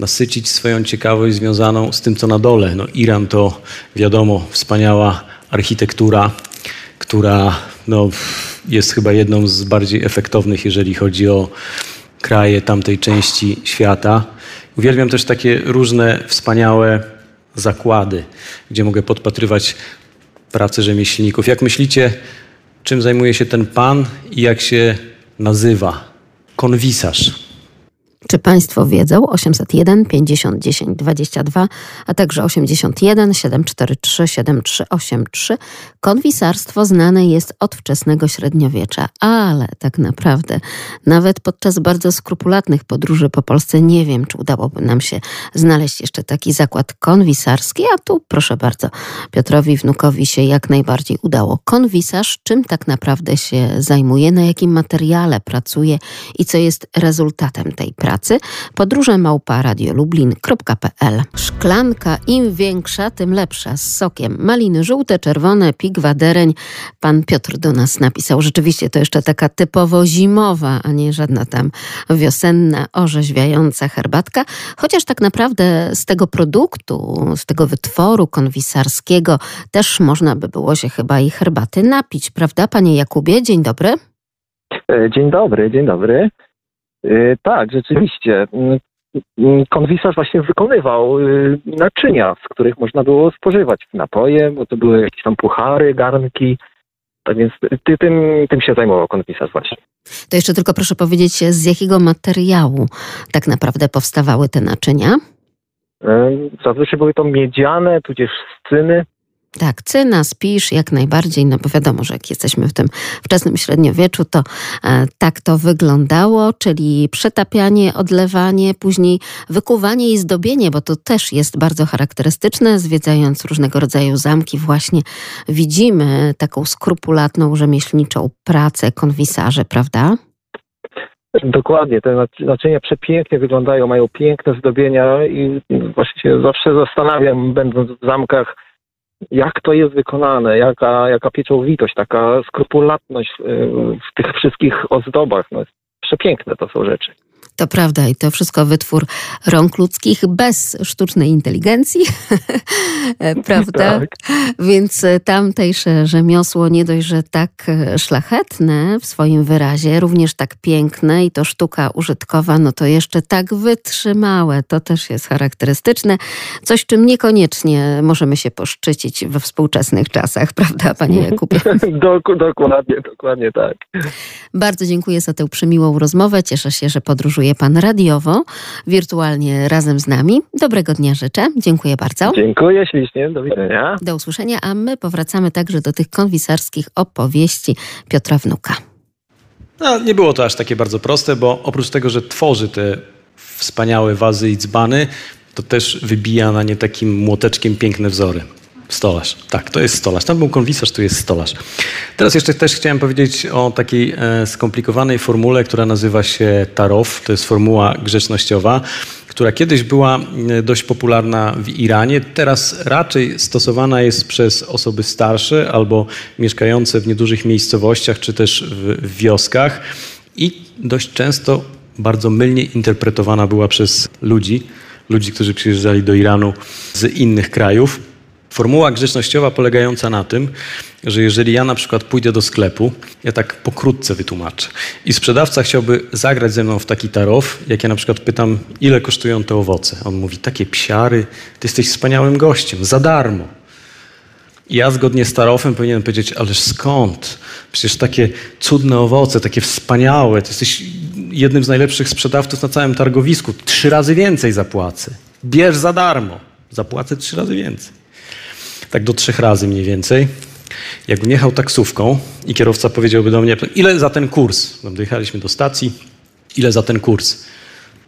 nasycić swoją ciekawość związaną z tym, co na dole. No, Iran to wiadomo, wspaniała architektura, która no, jest chyba jedną z bardziej efektownych, jeżeli chodzi o kraje tamtej części świata. Uwielbiam też takie różne wspaniałe zakłady, gdzie mogę podpatrywać pracę rzemieślników. Jak myślicie, czym zajmuje się ten pan i jak się nazywa? Konwisarz. Czy Państwo wiedzą? 801 50 10 22, a także 81 743 7383. Konwisarstwo znane jest od wczesnego średniowiecza, ale tak naprawdę nawet podczas bardzo skrupulatnych podróży po Polsce nie wiem, czy udałoby nam się znaleźć jeszcze taki zakład konwisarski, a tu proszę bardzo, Piotrowi Wnukowi się jak najbardziej udało. Konwisarz, czym tak naprawdę się zajmuje, na jakim materiale pracuje i co jest rezultatem tej pracy? Pracy podróże małpa radiolublin.pl. Szklanka im większa, tym lepsza, z sokiem. Maliny żółte, czerwone, pigwa, dereń. Pan Piotr do nas napisał. Rzeczywiście to jeszcze taka typowo zimowa, a nie żadna tam wiosenna, orzeźwiająca herbatka. Chociaż tak naprawdę z tego produktu, z tego wytworu konwisarskiego też można by było się chyba i herbaty napić, prawda, panie Jakubie? Dzień dobry. E, dzień dobry, dzień dobry. Y, tak, rzeczywiście. Mm, mm, konwisarz właśnie wykonywał y, naczynia, z których można było spożywać napoje, bo to były jakieś tam puchary, garnki. Tak więc ty, tym, tym się zajmował konwisarz właśnie. To jeszcze tylko proszę powiedzieć, z jakiego materiału tak naprawdę powstawały te naczynia? Y, zazwyczaj były to miedziane, tudzież scyny. Tak, cyna, spisz jak najbardziej, no bo wiadomo, że jak jesteśmy w tym wczesnym średniowieczu, to e, tak to wyglądało, czyli przetapianie, odlewanie, później wykuwanie i zdobienie, bo to też jest bardzo charakterystyczne. Zwiedzając różnego rodzaju zamki, właśnie widzimy taką skrupulatną, rzemieślniczą pracę konwisarzy, prawda? Dokładnie, te naczynia przepięknie wyglądają, mają piękne zdobienia i właśnie się zawsze zastanawiam, będąc w zamkach, jak to jest wykonane, jaka, jaka pieczołowitość, taka skrupulatność w tych wszystkich ozdobach. No, przepiękne to są rzeczy. To prawda i to wszystko wytwór rąk ludzkich bez sztucznej inteligencji, prawda? Tak. Więc tamtejsze rzemiosło nie dość, że tak szlachetne w swoim wyrazie, również tak piękne i to sztuka użytkowa, no to jeszcze tak wytrzymałe, to też jest charakterystyczne. Coś, czym niekoniecznie możemy się poszczycić we współczesnych czasach, prawda, panie Jakubie? dokładnie, dokładnie tak. Bardzo dziękuję za tę przymiłą rozmowę. Cieszę się, że podróżuję pan radiowo, wirtualnie razem z nami. Dobrego dnia życzę. Dziękuję bardzo. Dziękuję ślicznie. Do widzenia. Do usłyszenia, a my powracamy także do tych konwisarskich opowieści Piotra Wnuka. No, nie było to aż takie bardzo proste, bo oprócz tego, że tworzy te wspaniałe wazy i dzbany, to też wybija na nie takim młoteczkiem piękne wzory. Stolarz. Tak, to jest stolarz. Tam był konwisarz, tu jest stolarz. Teraz jeszcze też chciałem powiedzieć o takiej e, skomplikowanej formule, która nazywa się Tarof. To jest formuła grzecznościowa, która kiedyś była e, dość popularna w Iranie. Teraz raczej stosowana jest przez osoby starsze albo mieszkające w niedużych miejscowościach, czy też w, w wioskach. I dość często bardzo mylnie interpretowana była przez ludzi, ludzi, którzy przyjeżdżali do Iranu z innych krajów. Formuła grzecznościowa polegająca na tym, że jeżeli ja na przykład pójdę do sklepu, ja tak pokrótce wytłumaczę, i sprzedawca chciałby zagrać ze mną w taki tarow, jak ja na przykład pytam, ile kosztują te owoce. On mówi, takie psiary, ty jesteś wspaniałym gościem, za darmo. I ja zgodnie z tarofem powinienem powiedzieć, ależ skąd? Przecież takie cudne owoce, takie wspaniałe, ty jesteś jednym z najlepszych sprzedawców na całym targowisku, trzy razy więcej zapłacę. Bierz za darmo, zapłacę trzy razy więcej tak do trzech razy mniej więcej. Jakbym jechał taksówką i kierowca powiedziałby do mnie, ile za ten kurs? Dojechaliśmy do stacji, ile za ten kurs?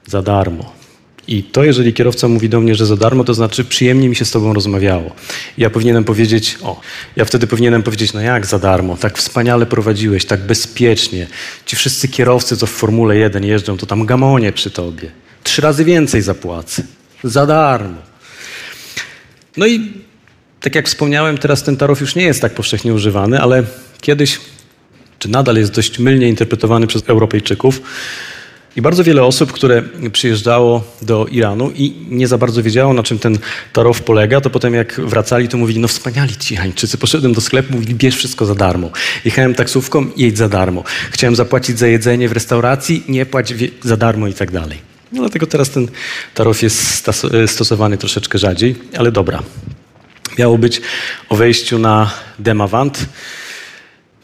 Za darmo. I to, jeżeli kierowca mówi do mnie, że za darmo, to znaczy przyjemnie mi się z tobą rozmawiało. Ja powinienem powiedzieć, o, ja wtedy powinienem powiedzieć, no jak za darmo, tak wspaniale prowadziłeś, tak bezpiecznie. Ci wszyscy kierowcy, co w Formule 1 jeżdżą, to tam gamonie przy tobie. Trzy razy więcej zapłacę. Za darmo. No i tak jak wspomniałem, teraz ten tarof już nie jest tak powszechnie używany, ale kiedyś, czy nadal jest dość mylnie interpretowany przez Europejczyków. I bardzo wiele osób, które przyjeżdżało do Iranu i nie za bardzo wiedziało, na czym ten tarof polega, to potem jak wracali, to mówili, no wspaniali ci Irańczycy. Poszedłem do sklepu, mówili, bierz wszystko za darmo. Jechałem taksówką, jedź za darmo. Chciałem zapłacić za jedzenie w restauracji, nie płać za darmo i tak dalej. No dlatego teraz ten tarof jest stosowany troszeczkę rzadziej, ale dobra, Miało być o wejściu na Demavant.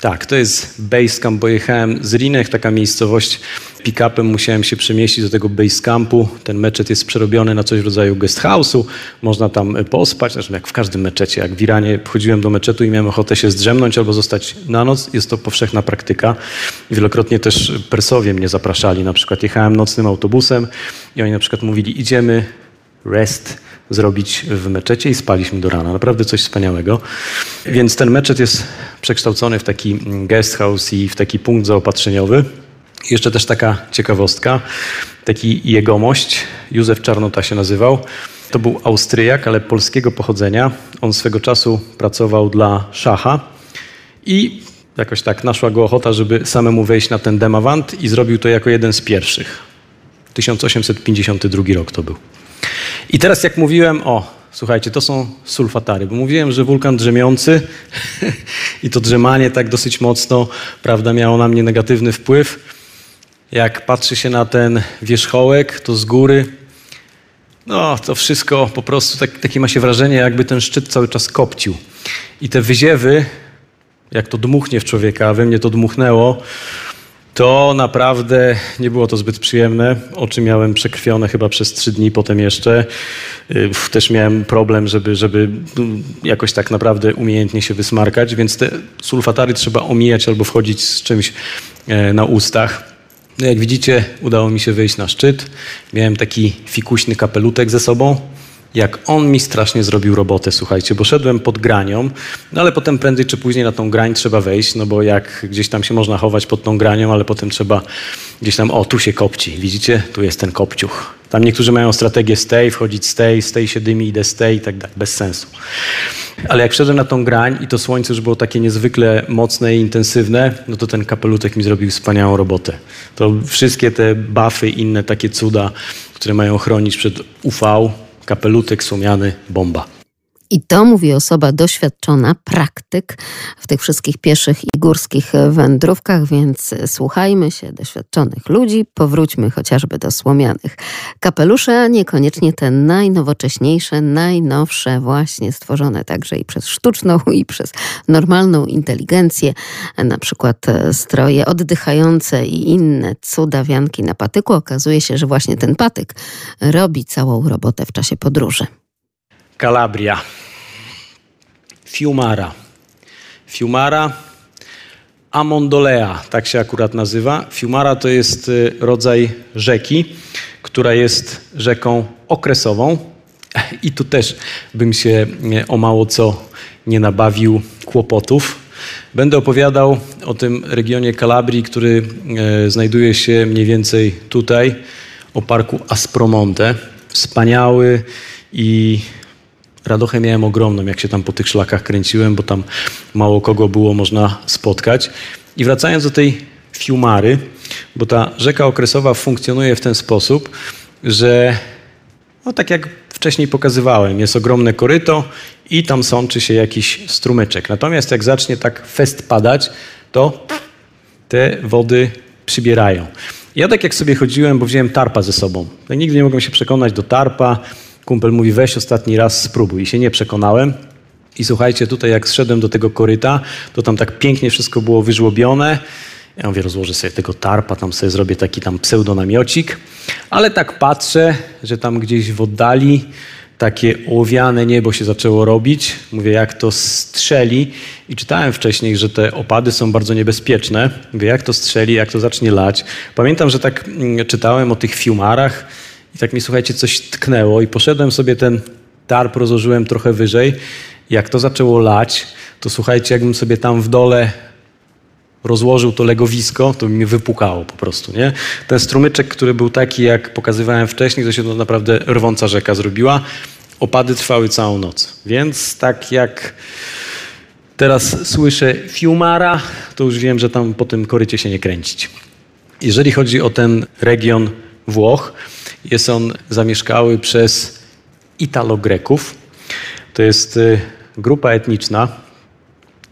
Tak, to jest Basecamp, bo jechałem z Rinek, taka miejscowość, pick-upem musiałem się przemieścić do tego Basecampu. Ten meczet jest przerobiony na coś w rodzaju guest house'u, można tam pospać, zresztą jak w każdym meczecie. Jak w Iranie wchodziłem do meczetu i miałem ochotę się zdrzemnąć albo zostać na noc, jest to powszechna praktyka. Wielokrotnie też Persowie mnie zapraszali, na przykład jechałem nocnym autobusem i oni na przykład mówili idziemy, rest, zrobić w meczecie i spaliśmy do rana. Naprawdę coś wspaniałego. Więc ten meczet jest przekształcony w taki guest house i w taki punkt zaopatrzeniowy. Jeszcze też taka ciekawostka, taki jegomość, Józef Czarnota się nazywał. To był Austriak, ale polskiego pochodzenia. On swego czasu pracował dla szacha i jakoś tak naszła go ochota, żeby samemu wejść na ten demawant i zrobił to jako jeden z pierwszych. 1852 rok to był. I teraz jak mówiłem, o, słuchajcie, to są sulfatary, bo mówiłem, że wulkan drzemiący i to drzemanie tak dosyć mocno, prawda, miało na mnie negatywny wpływ. Jak patrzy się na ten wierzchołek, to z góry, no to wszystko po prostu tak, takie ma się wrażenie, jakby ten szczyt cały czas kopcił. I te wyziewy, jak to dmuchnie w człowieka, a we mnie to dmuchnęło, to naprawdę nie było to zbyt przyjemne. Oczy miałem przekrwione chyba przez trzy dni, potem jeszcze. Też miałem problem, żeby, żeby jakoś tak naprawdę umiejętnie się wysmarkać, więc te sulfatary trzeba omijać albo wchodzić z czymś e, na ustach. No jak widzicie, udało mi się wyjść na szczyt. Miałem taki fikuśny kapelutek ze sobą jak on mi strasznie zrobił robotę, słuchajcie, bo szedłem pod granią, no ale potem prędzej czy później na tą grań trzeba wejść, no bo jak gdzieś tam się można chować pod tą granią, ale potem trzeba gdzieś tam, o tu się kopci, widzicie, tu jest ten kopciuch. Tam niektórzy mają strategię stay, wchodzić stay, stay się dymi, idę stay i tak dalej, bez sensu. Ale jak wszedłem na tą grań i to słońce już było takie niezwykle mocne i intensywne, no to ten kapelutek mi zrobił wspaniałą robotę. To wszystkie te buffy, inne takie cuda, które mają chronić przed UV, kapelutek słomiany, bomba. I to mówi osoba doświadczona, praktyk w tych wszystkich pieszych i górskich wędrówkach, więc słuchajmy się doświadczonych ludzi, powróćmy chociażby do słomianych kapeluszy, a niekoniecznie te najnowocześniejsze, najnowsze, właśnie stworzone także i przez sztuczną, i przez normalną inteligencję, na przykład stroje oddychające i inne cudawianki na patyku. Okazuje się, że właśnie ten patyk robi całą robotę w czasie podróży. Kalabria. Fiumara. Fiumara Amondolea, tak się akurat nazywa. Fiumara to jest y, rodzaj rzeki, która jest rzeką okresową. I tu też bym się o mało co nie nabawił kłopotów. Będę opowiadał o tym regionie Kalabrii, który y, znajduje się mniej więcej tutaj, o parku Aspromonte. Wspaniały i Radochę miałem ogromną, jak się tam po tych szlakach kręciłem, bo tam mało kogo było można spotkać. I wracając do tej Fiumary, bo ta rzeka okresowa funkcjonuje w ten sposób, że no tak jak wcześniej pokazywałem, jest ogromne koryto i tam sączy się jakiś strumyczek. Natomiast jak zacznie tak fest padać, to te wody przybierają. Ja tak jak sobie chodziłem, bo wziąłem tarpa ze sobą. Nigdy nie mogłem się przekonać do tarpa, Kumpel mówi, weź ostatni raz spróbuj. I się nie przekonałem. I słuchajcie, tutaj jak zszedłem do tego koryta, to tam tak pięknie wszystko było wyżłobione. Ja mówię, rozłożę sobie tego tarpa, tam sobie zrobię taki tam pseudonamiocik. Ale tak patrzę, że tam gdzieś w oddali takie ołowiane niebo się zaczęło robić. Mówię, jak to strzeli. I czytałem wcześniej, że te opady są bardzo niebezpieczne. Mówię, jak to strzeli, jak to zacznie lać. Pamiętam, że tak mm, czytałem o tych fiumarach, i tak mi, słuchajcie, coś tknęło i poszedłem sobie ten tarp, rozłożyłem trochę wyżej. Jak to zaczęło lać, to słuchajcie, jakbym sobie tam w dole rozłożył to legowisko, to mi wypukało po prostu, nie? Ten strumyczek, który był taki, jak pokazywałem wcześniej, to się to naprawdę rwąca rzeka zrobiła. Opady trwały całą noc. Więc tak jak teraz słyszę Fiumara, to już wiem, że tam po tym korycie się nie kręcić. Jeżeli chodzi o ten region Włoch, jest on zamieszkały przez Italogreków. To jest y, grupa etniczna,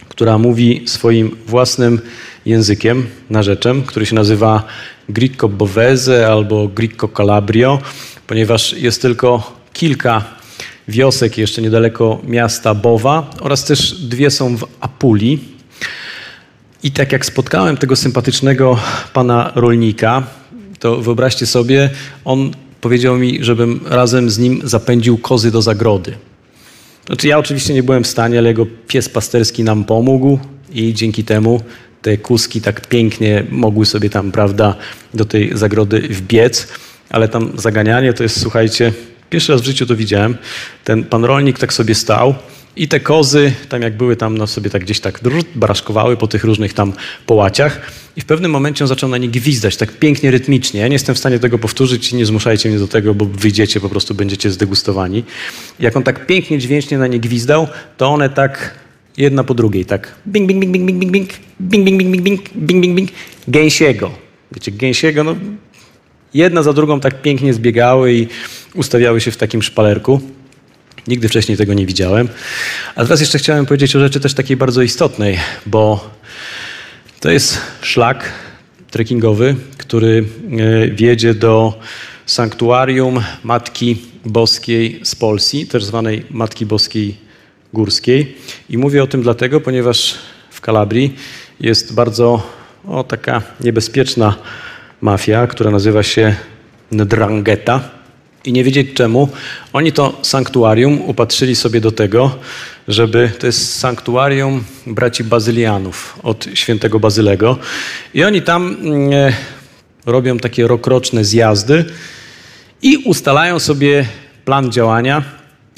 która mówi swoim własnym językiem, narzeczem, który się nazywa Gricco Bovese albo Gricco Calabrio, ponieważ jest tylko kilka wiosek jeszcze niedaleko miasta Bowa oraz też dwie są w Apulii. I tak jak spotkałem tego sympatycznego pana rolnika, to wyobraźcie sobie, on powiedział mi, żebym razem z nim zapędził kozy do zagrody. Znaczy ja oczywiście nie byłem w stanie, ale jego pies pasterski nam pomógł i dzięki temu te kuski tak pięknie mogły sobie tam, prawda, do tej zagrody wbiec, ale tam zaganianie to jest, słuchajcie, pierwszy raz w życiu to widziałem. Ten pan rolnik tak sobie stał i te kozy, tam jak były tam no sobie tak gdzieś tak baraszkowały po tych różnych tam połaciach i w pewnym momencie on zaczął na nie gwizdać tak pięknie, rytmicznie. Ja nie jestem w stanie tego powtórzyć i nie zmuszajcie mnie do tego, bo wyjdziecie, po prostu będziecie zdegustowani. Jak on tak pięknie, dźwięcznie na nie gwizdał, to one tak jedna po drugiej, tak bing, bing, bing, bing, bing, bing, bing, bing, bing, bing, bing, bing, bing, bing, gęsiego. Wiecie, gęsiego, no jedna za drugą tak pięknie zbiegały i ustawiały się w takim szpalerku. Nigdy wcześniej tego nie widziałem. A teraz jeszcze chciałem powiedzieć o rzeczy też takiej bardzo istotnej, bo to jest szlak trekkingowy, który e, wiedzie do sanktuarium Matki Boskiej z Polski, też zwanej Matki Boskiej Górskiej. I mówię o tym dlatego, ponieważ w Kalabrii jest bardzo o taka niebezpieczna mafia, która nazywa się Ndrangheta. I nie wiedzieć czemu, oni to sanktuarium upatrzyli sobie do tego, żeby to jest sanktuarium braci bazylianów od świętego Bazylego. I oni tam mm, e, robią takie rokroczne zjazdy i ustalają sobie plan działania,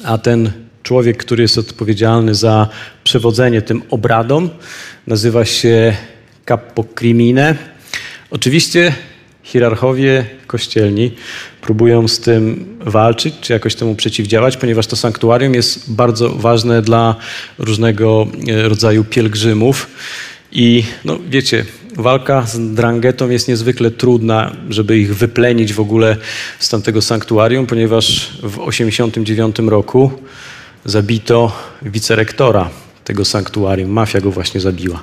a ten człowiek, który jest odpowiedzialny za przewodzenie tym obradom, nazywa się Capocrimine. Oczywiście hierarchowie kościelni próbują z tym walczyć, czy jakoś temu przeciwdziałać, ponieważ to sanktuarium jest bardzo ważne dla różnego e, rodzaju pielgrzymów. I no, wiecie, walka z drangetą jest niezwykle trudna, żeby ich wyplenić w ogóle z tamtego sanktuarium, ponieważ w 1989 roku zabito wicerektora tego sanktuarium. Mafia go właśnie zabiła.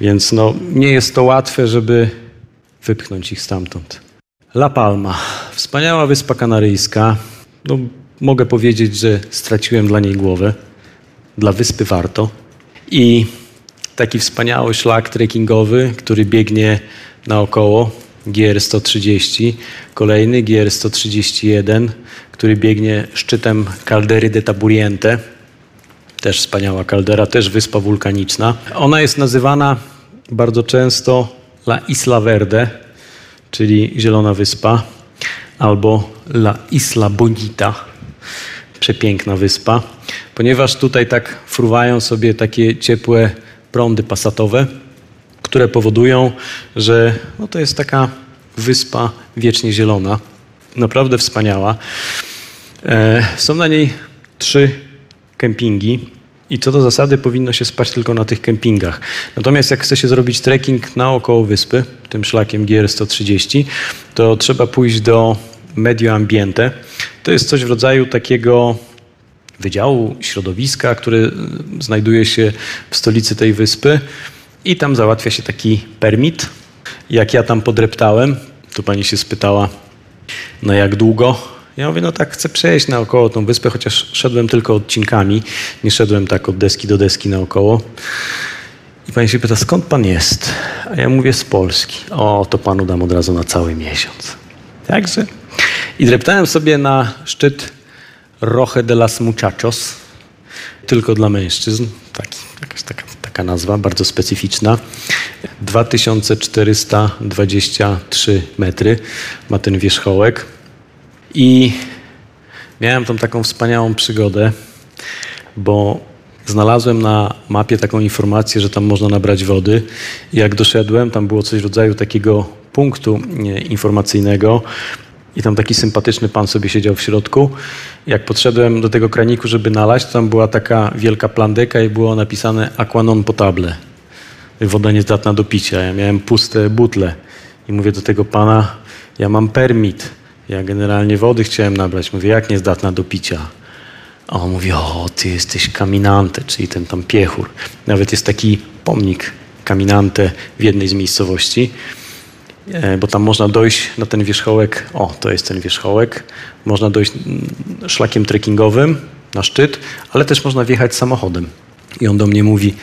Więc no, nie jest to łatwe, żeby wypchnąć ich stamtąd. La Palma. Wspaniała wyspa kanaryjska. No, mogę powiedzieć, że straciłem dla niej głowę. Dla wyspy warto. I taki wspaniały szlak trekkingowy, który biegnie naokoło, GR 130, kolejny GR 131, który biegnie szczytem Caldery de Taburiente, też wspaniała kaldera, też wyspa wulkaniczna. Ona jest nazywana bardzo często La Isla Verde, czyli Zielona Wyspa, albo La Isla Bonita, przepiękna wyspa, ponieważ tutaj tak fruwają sobie takie ciepłe prądy pasatowe, które powodują, że no to jest taka wyspa wiecznie zielona, naprawdę wspaniała. E, są na niej trzy kempingi. I co do zasady powinno się spać tylko na tych kempingach. Natomiast jak chce się zrobić trekking naokoło wyspy, tym szlakiem GR130, to trzeba pójść do Medio Ambiente. To jest coś w rodzaju takiego Wydziału Środowiska, który znajduje się w stolicy tej wyspy i tam załatwia się taki permit. Jak ja tam podreptałem, to pani się spytała, na jak długo ja mówię, no tak, chcę przejść naokoło tą wyspę, chociaż szedłem tylko odcinkami, nie szedłem tak od deski do deski naokoło. I pani się pyta, skąd pan jest? A ja mówię, z Polski. O, to panu dam od razu na cały miesiąc. Także. I dreptałem sobie na szczyt Roche de las Muchachos, tylko dla mężczyzn. Taki, jakaś taka, taka nazwa, bardzo specyficzna. 2423 metry ma ten wierzchołek. I miałem tam taką wspaniałą przygodę, bo znalazłem na mapie taką informację, że tam można nabrać wody. Jak doszedłem, tam było coś w rodzaju takiego punktu informacyjnego. I tam taki sympatyczny pan sobie siedział w środku. Jak podszedłem do tego kraniku, żeby nalać, to tam była taka wielka plandeka i było napisane aqua non potable. Woda niezdatna do picia. Ja miałem puste butle. I mówię do tego pana, ja mam permit ja generalnie wody chciałem nabrać. Mówię, jak niezdatna do picia? A on mówi, o, ty jesteś kaminante, czyli ten tam piechur. Nawet jest taki pomnik kaminante w jednej z miejscowości, e, bo tam można dojść na ten wierzchołek, o, to jest ten wierzchołek, można dojść mm, szlakiem trekkingowym na szczyt, ale też można wjechać samochodem. I on do mnie mówi,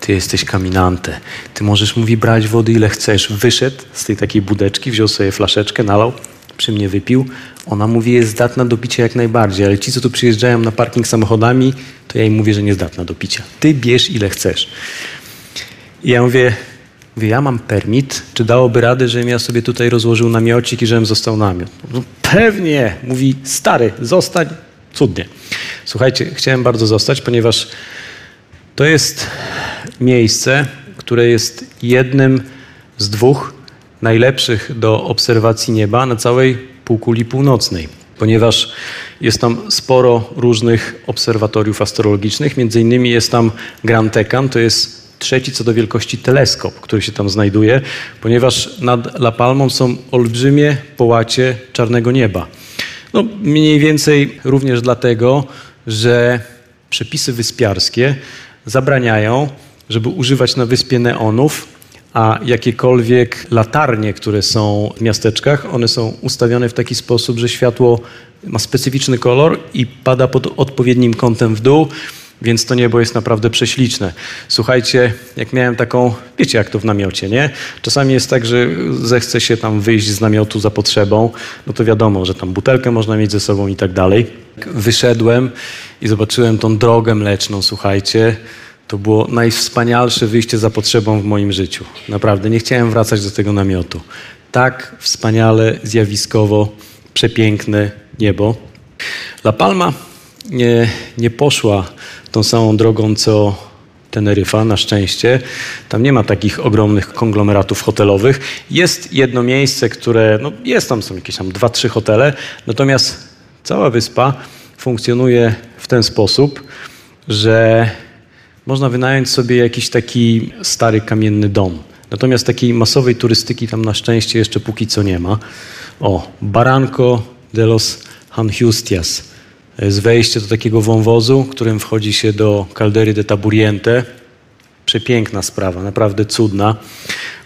ty jesteś kaminante, ty możesz, mówi, brać wody ile chcesz. Wyszedł z tej takiej budeczki, wziął sobie flaszeczkę, nalał, przy mnie wypił. Ona mówi, jest zdatna do picia jak najbardziej, ale ci, co tu przyjeżdżają na parking samochodami, to ja im mówię, że nie zdatna do picia. Ty bierz ile chcesz. I ja mówię, mówię, ja mam permit, czy dałoby radę, żebym ja sobie tutaj rozłożył namiocik i żebym został namiot? No, pewnie, mówi, stary, zostań, cudnie. Słuchajcie, chciałem bardzo zostać, ponieważ to jest miejsce, które jest jednym z dwóch najlepszych do obserwacji nieba na całej półkuli północnej, ponieważ jest tam sporo różnych obserwatoriów astrologicznych. Między innymi jest tam Grand Tecan, to jest trzeci co do wielkości teleskop, który się tam znajduje, ponieważ nad La Palmą są olbrzymie połacie czarnego nieba. No, mniej więcej również dlatego, że przepisy wyspiarskie zabraniają, żeby używać na wyspie neonów, a jakiekolwiek latarnie, które są w miasteczkach, one są ustawione w taki sposób, że światło ma specyficzny kolor i pada pod odpowiednim kątem w dół. Więc to niebo jest naprawdę prześliczne. Słuchajcie, jak miałem taką, wiecie jak to w namiocie, nie? Czasami jest tak, że zechce się tam wyjść z namiotu za potrzebą, no to wiadomo, że tam butelkę można mieć ze sobą i tak dalej. Wyszedłem i zobaczyłem tą drogę mleczną, słuchajcie. To było najwspanialsze wyjście za potrzebą w moim życiu. Naprawdę, nie chciałem wracać do tego namiotu. Tak wspaniale, zjawiskowo, przepiękne niebo. La Palma nie, nie poszła tą samą drogą co Teneryfa, na szczęście. Tam nie ma takich ogromnych konglomeratów hotelowych. Jest jedno miejsce, które, no jest tam, są jakieś tam dwa, trzy hotele, natomiast cała wyspa funkcjonuje w ten sposób, że można wynająć sobie jakiś taki stary kamienny dom. Natomiast takiej masowej turystyki tam na szczęście jeszcze póki co nie ma. O, Baranco de los Hanjustias. To jest wejście do takiego wąwozu, którym wchodzi się do Caldery de Taburiente. Przepiękna sprawa, naprawdę cudna.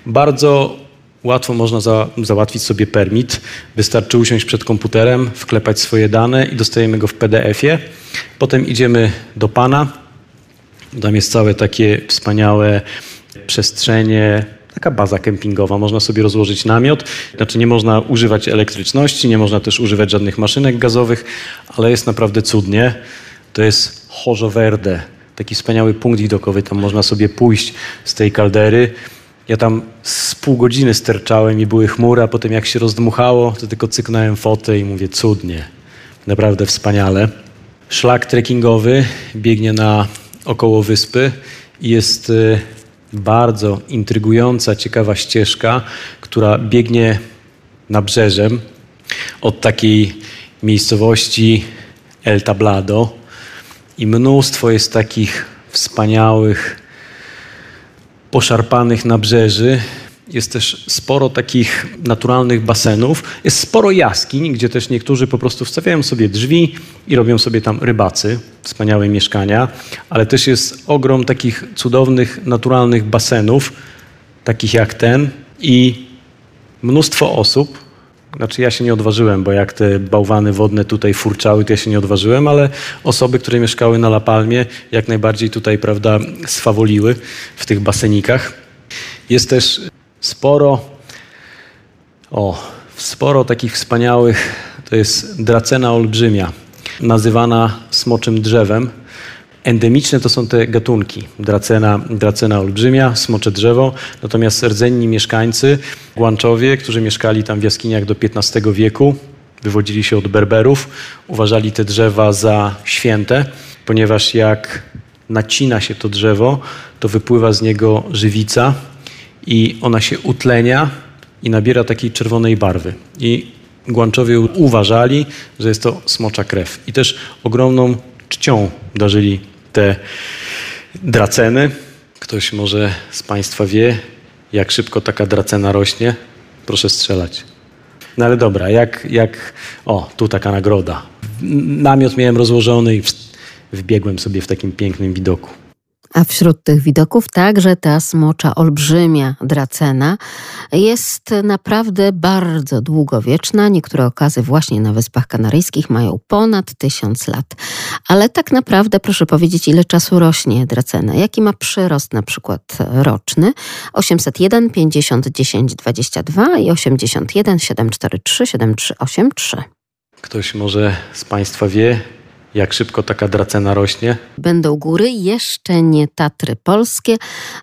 Bardzo łatwo można za, załatwić sobie permit. Wystarczy usiąść przed komputerem, wklepać swoje dane i dostajemy go w PDF-ie. Potem idziemy do pana. Tam jest całe takie wspaniałe przestrzenie, taka baza kempingowa. Można sobie rozłożyć namiot. Znaczy nie można używać elektryczności, nie można też używać żadnych maszynek gazowych, ale jest naprawdę cudnie. To jest Chorzo Verde, taki wspaniały punkt widokowy. Tam można sobie pójść z tej kaldery. Ja tam z pół godziny sterczałem i były chmury, a potem jak się rozdmuchało, to tylko cyknąłem fotę i mówię cudnie. Naprawdę wspaniale. Szlak trekkingowy biegnie na około wyspy jest y, bardzo intrygująca, ciekawa ścieżka, która biegnie nabrzeżem od takiej miejscowości El Tablado i mnóstwo jest takich wspaniałych, poszarpanych nabrzeży. Jest też sporo takich naturalnych basenów. Jest sporo jaskiń, gdzie też niektórzy po prostu wstawiają sobie drzwi i robią sobie tam rybacy, wspaniałe mieszkania, ale też jest ogrom takich cudownych, naturalnych basenów, takich jak ten i mnóstwo osób, znaczy ja się nie odważyłem, bo jak te bałwany wodne tutaj furczały, to ja się nie odważyłem, ale osoby, które mieszkały na La Palmie, jak najbardziej tutaj, prawda, swawoliły w tych basenikach. Jest też sporo, o, sporo takich wspaniałych, to jest dracena olbrzymia, nazywana smoczym drzewem. Endemiczne to są te gatunki. Dracena, dracena olbrzymia, smocze drzewo. Natomiast rdzenni mieszkańcy, Guanczowie, którzy mieszkali tam w jaskiniach do XV wieku, wywodzili się od Berberów, uważali te drzewa za święte, ponieważ jak nacina się to drzewo, to wypływa z niego żywica i ona się utlenia i nabiera takiej czerwonej barwy. I Guanczowie uważali, że jest to smocza krew. I też ogromną czcią darzyli te draceny. Ktoś może z Państwa wie, jak szybko taka dracena rośnie? Proszę strzelać. No ale dobra, jak, jak... O, tu taka nagroda. Namiot miałem rozłożony i wbiegłem sobie w takim pięknym widoku. A wśród tych widoków także ta smocza olbrzymia dracena jest naprawdę bardzo długowieczna. Niektóre okazy właśnie na Wyspach Kanaryjskich mają ponad tysiąc lat. Ale tak naprawdę proszę powiedzieć, ile czasu rośnie dracena? Jaki ma przyrost na przykład roczny? 801 50 10 22 i 81 743 7383. Ktoś może z Państwa wie, jak szybko taka dracena rośnie? Będą góry, jeszcze nie Tatry polskie,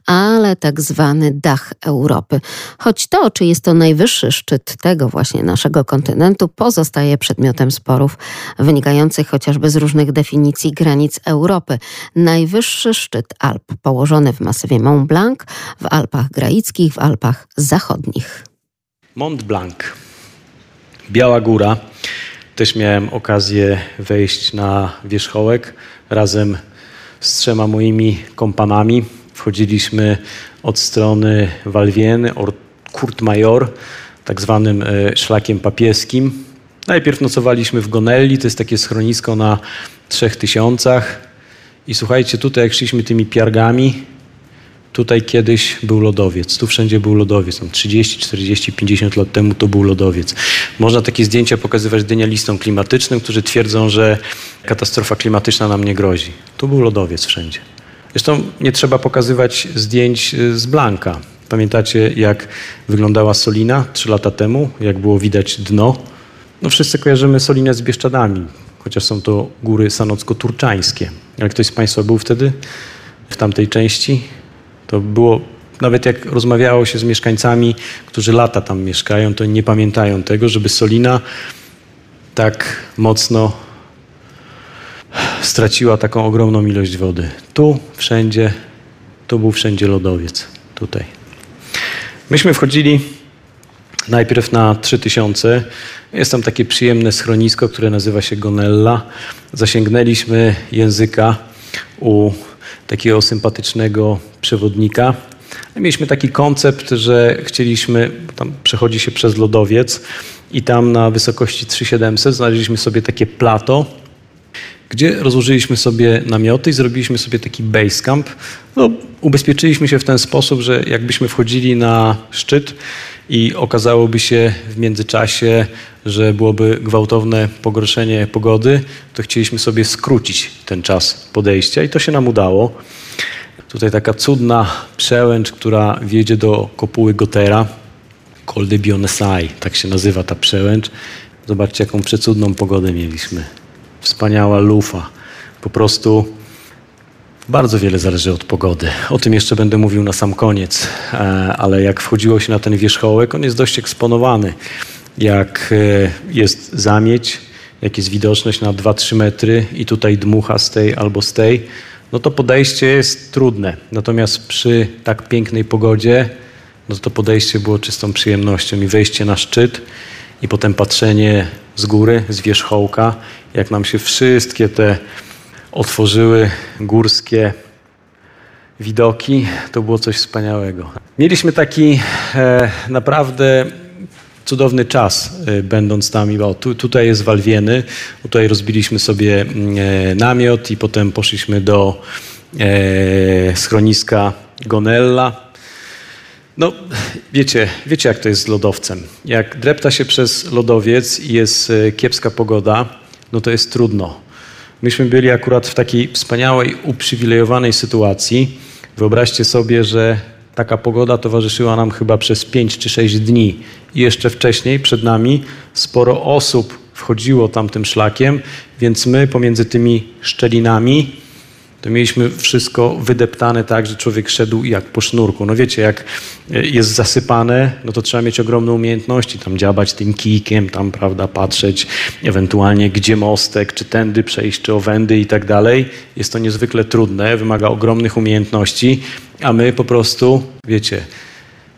ale tak zwany dach Europy. Choć to, czy jest to najwyższy szczyt tego właśnie naszego kontynentu, pozostaje przedmiotem sporów wynikających chociażby z różnych definicji granic Europy. Najwyższy szczyt Alp, położony w masywie Mont Blanc, w Alpach Graickich, w Alpach Zachodnich. Mont Blanc, Biała Góra też miałem okazję wejść na wierzchołek razem z trzema moimi kompanami. Wchodziliśmy od strony Walwieny, Kurt Major, tak zwanym e, szlakiem papieskim. Najpierw nocowaliśmy w Gonelli, to jest takie schronisko na trzech tysiącach. I słuchajcie, tutaj jak szliśmy tymi piargami, Tutaj kiedyś był lodowiec, tu wszędzie był lodowiec. 30, 40, 50 lat temu to był lodowiec. Można takie zdjęcia pokazywać denialistom klimatycznym, którzy twierdzą, że katastrofa klimatyczna nam nie grozi. Tu był lodowiec wszędzie. Zresztą nie trzeba pokazywać zdjęć z Blanka. Pamiętacie, jak wyglądała Solina trzy lata temu, jak było widać dno? No wszyscy kojarzymy Solinę z Bieszczadami, chociaż są to góry sanocko-turczańskie. Ale ktoś z Państwa był wtedy w tamtej części? To było, nawet jak rozmawiało się z mieszkańcami, którzy lata tam mieszkają, to nie pamiętają tego, żeby Solina tak mocno straciła taką ogromną ilość wody. Tu wszędzie, tu był wszędzie lodowiec, tutaj. Myśmy wchodzili najpierw na 3000. Jest tam takie przyjemne schronisko, które nazywa się Gonella. Zasięgnęliśmy języka u takiego sympatycznego przewodnika. Mieliśmy taki koncept, że chcieliśmy, tam przechodzi się przez lodowiec i tam na wysokości 3700 znaleźliśmy sobie takie plato, gdzie rozłożyliśmy sobie namioty i zrobiliśmy sobie taki base camp. No, ubezpieczyliśmy się w ten sposób, że jakbyśmy wchodzili na szczyt i okazałoby się w międzyczasie, że byłoby gwałtowne pogorszenie pogody, to chcieliśmy sobie skrócić ten czas podejścia i to się nam udało. Tutaj taka cudna przełęcz, która wiedzie do kopuły Gotera, Col de Bionesai, tak się nazywa ta przełęcz. Zobaczcie, jaką przecudną pogodę mieliśmy. Wspaniała lufa. Po prostu bardzo wiele zależy od pogody. O tym jeszcze będę mówił na sam koniec, e, ale jak wchodziło się na ten wierzchołek, on jest dość eksponowany. Jak e, jest zamieć, jak jest widoczność na 2-3 metry i tutaj dmucha z tej albo z tej, no to podejście jest trudne. Natomiast przy tak pięknej pogodzie, no to podejście było czystą przyjemnością i wejście na szczyt i potem patrzenie z góry, z wierzchołka, jak nam się wszystkie te otworzyły górskie widoki, to było coś wspaniałego. Mieliśmy taki e, naprawdę cudowny czas, e, będąc tam. O, tu, tutaj jest Walwieny, tutaj rozbiliśmy sobie mm, e, namiot i potem poszliśmy do e, schroniska Gonella. No, wiecie, wiecie, jak to jest z lodowcem. Jak drepta się przez lodowiec i jest e, kiepska pogoda, no to jest trudno. Myśmy byli akurat w takiej wspaniałej, uprzywilejowanej sytuacji. Wyobraźcie sobie, że taka pogoda towarzyszyła nam chyba przez 5 czy 6 dni. I jeszcze wcześniej, przed nami, sporo osób wchodziło tam tym szlakiem, więc my pomiędzy tymi szczelinami to mieliśmy wszystko wydeptane tak, że człowiek szedł jak po sznurku. No wiecie, jak e, jest zasypane, no to trzeba mieć ogromne umiejętności, tam dziabać tym kijkiem, tam, prawda, patrzeć ewentualnie gdzie mostek, czy tędy przejść, czy owędy i tak dalej. Jest to niezwykle trudne, wymaga ogromnych umiejętności, a my po prostu, wiecie,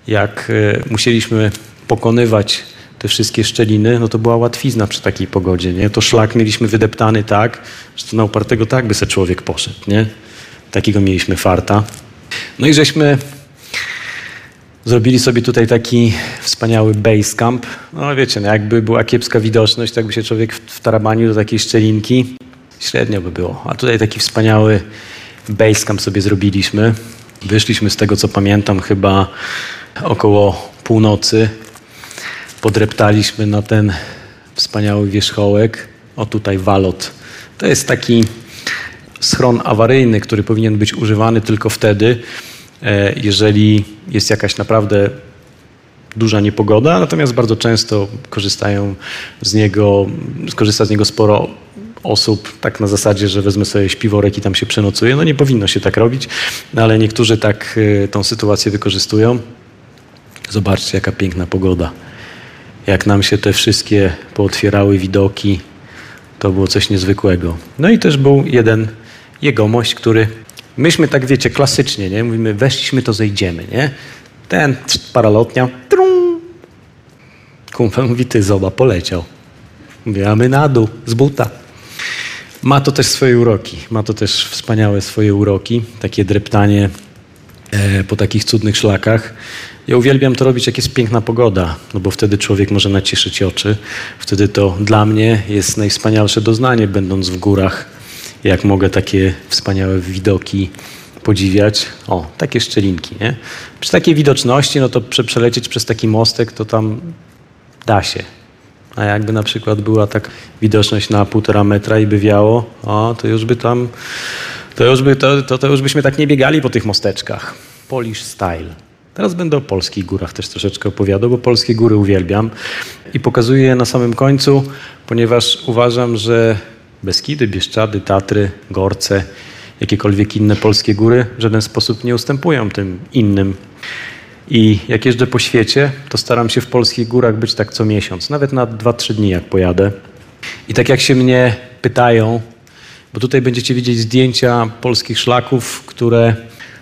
jak e, musieliśmy pokonywać te wszystkie szczeliny, no to była łatwizna przy takiej pogodzie, nie? To szlak mieliśmy wydeptany tak, że to na upartego tak by se człowiek poszedł, nie? Takiego mieliśmy farta. No i żeśmy zrobili sobie tutaj taki wspaniały base camp. No wiecie, no jakby była kiepska widoczność, tak by się człowiek wtarabanił do takiej szczelinki, średnio by było. A tutaj taki wspaniały base camp sobie zrobiliśmy. Wyszliśmy z tego, co pamiętam, chyba około północy podreptaliśmy na ten wspaniały wierzchołek. O tutaj walot. To jest taki schron awaryjny, który powinien być używany tylko wtedy, e, jeżeli jest jakaś naprawdę duża niepogoda, natomiast bardzo często korzystają z niego, skorzysta z niego sporo osób, tak na zasadzie, że wezmę sobie śpiworek i tam się przenocuje. No nie powinno się tak robić, no ale niektórzy tak e, tą sytuację wykorzystują. Zobaczcie, jaka piękna pogoda jak nam się te wszystkie pootwierały widoki, to było coś niezwykłego. No i też był jeden jegomość, który myśmy tak wiecie, klasycznie, nie? Mówimy, weszliśmy, to zejdziemy, nie? Ten paralotnia, trum. Kumpel mówi, ty zoba, poleciał. Mówię, a my na dół, z buta. Ma to też swoje uroki. Ma to też wspaniałe swoje uroki. Takie dreptanie e, po takich cudnych szlakach. Ja uwielbiam to robić, jak jest piękna pogoda, no bo wtedy człowiek może nacieszyć oczy. Wtedy to dla mnie jest najwspanialsze doznanie, będąc w górach, jak mogę takie wspaniałe widoki podziwiać. O, takie szczelinki, nie? Przy takiej widoczności, no to prze, przelecieć przez taki mostek, to tam da się. A jakby na przykład była tak widoczność na półtora metra i by wiało, o, to już by tam, to już, by, to, to, to już byśmy tak nie biegali po tych mosteczkach. Polish style. Teraz będę o polskich górach też troszeczkę opowiadał, bo polskie góry uwielbiam i pokazuję je na samym końcu, ponieważ uważam, że Beskidy, Bieszczady, Tatry, Gorce, jakiekolwiek inne polskie góry w żaden sposób nie ustępują tym innym. I jak jeżdżę po świecie, to staram się w polskich górach być tak co miesiąc, nawet na 2-3 dni jak pojadę. I tak jak się mnie pytają, bo tutaj będziecie widzieć zdjęcia polskich szlaków, które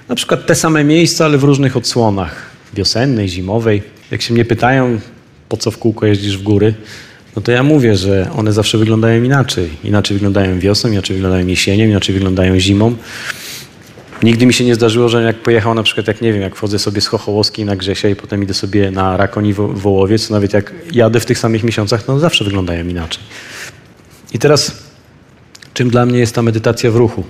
na przykład te same miejsca, ale w różnych odsłonach, wiosennej, zimowej. Jak się mnie pytają, po co w kółko jeździsz w góry, no to ja mówię, że one zawsze wyglądają inaczej. Inaczej wyglądają wiosną, inaczej wyglądają jesienią, inaczej wyglądają zimą. Nigdy mi się nie zdarzyło, że jak pojechał na przykład, jak nie wiem, jak wchodzę sobie z Chochołowskiej na Grzesia i potem idę sobie na Rakoni Wołowiec, nawet jak jadę w tych samych miesiącach, to zawsze wyglądają inaczej. I teraz, czym dla mnie jest ta medytacja w ruchu?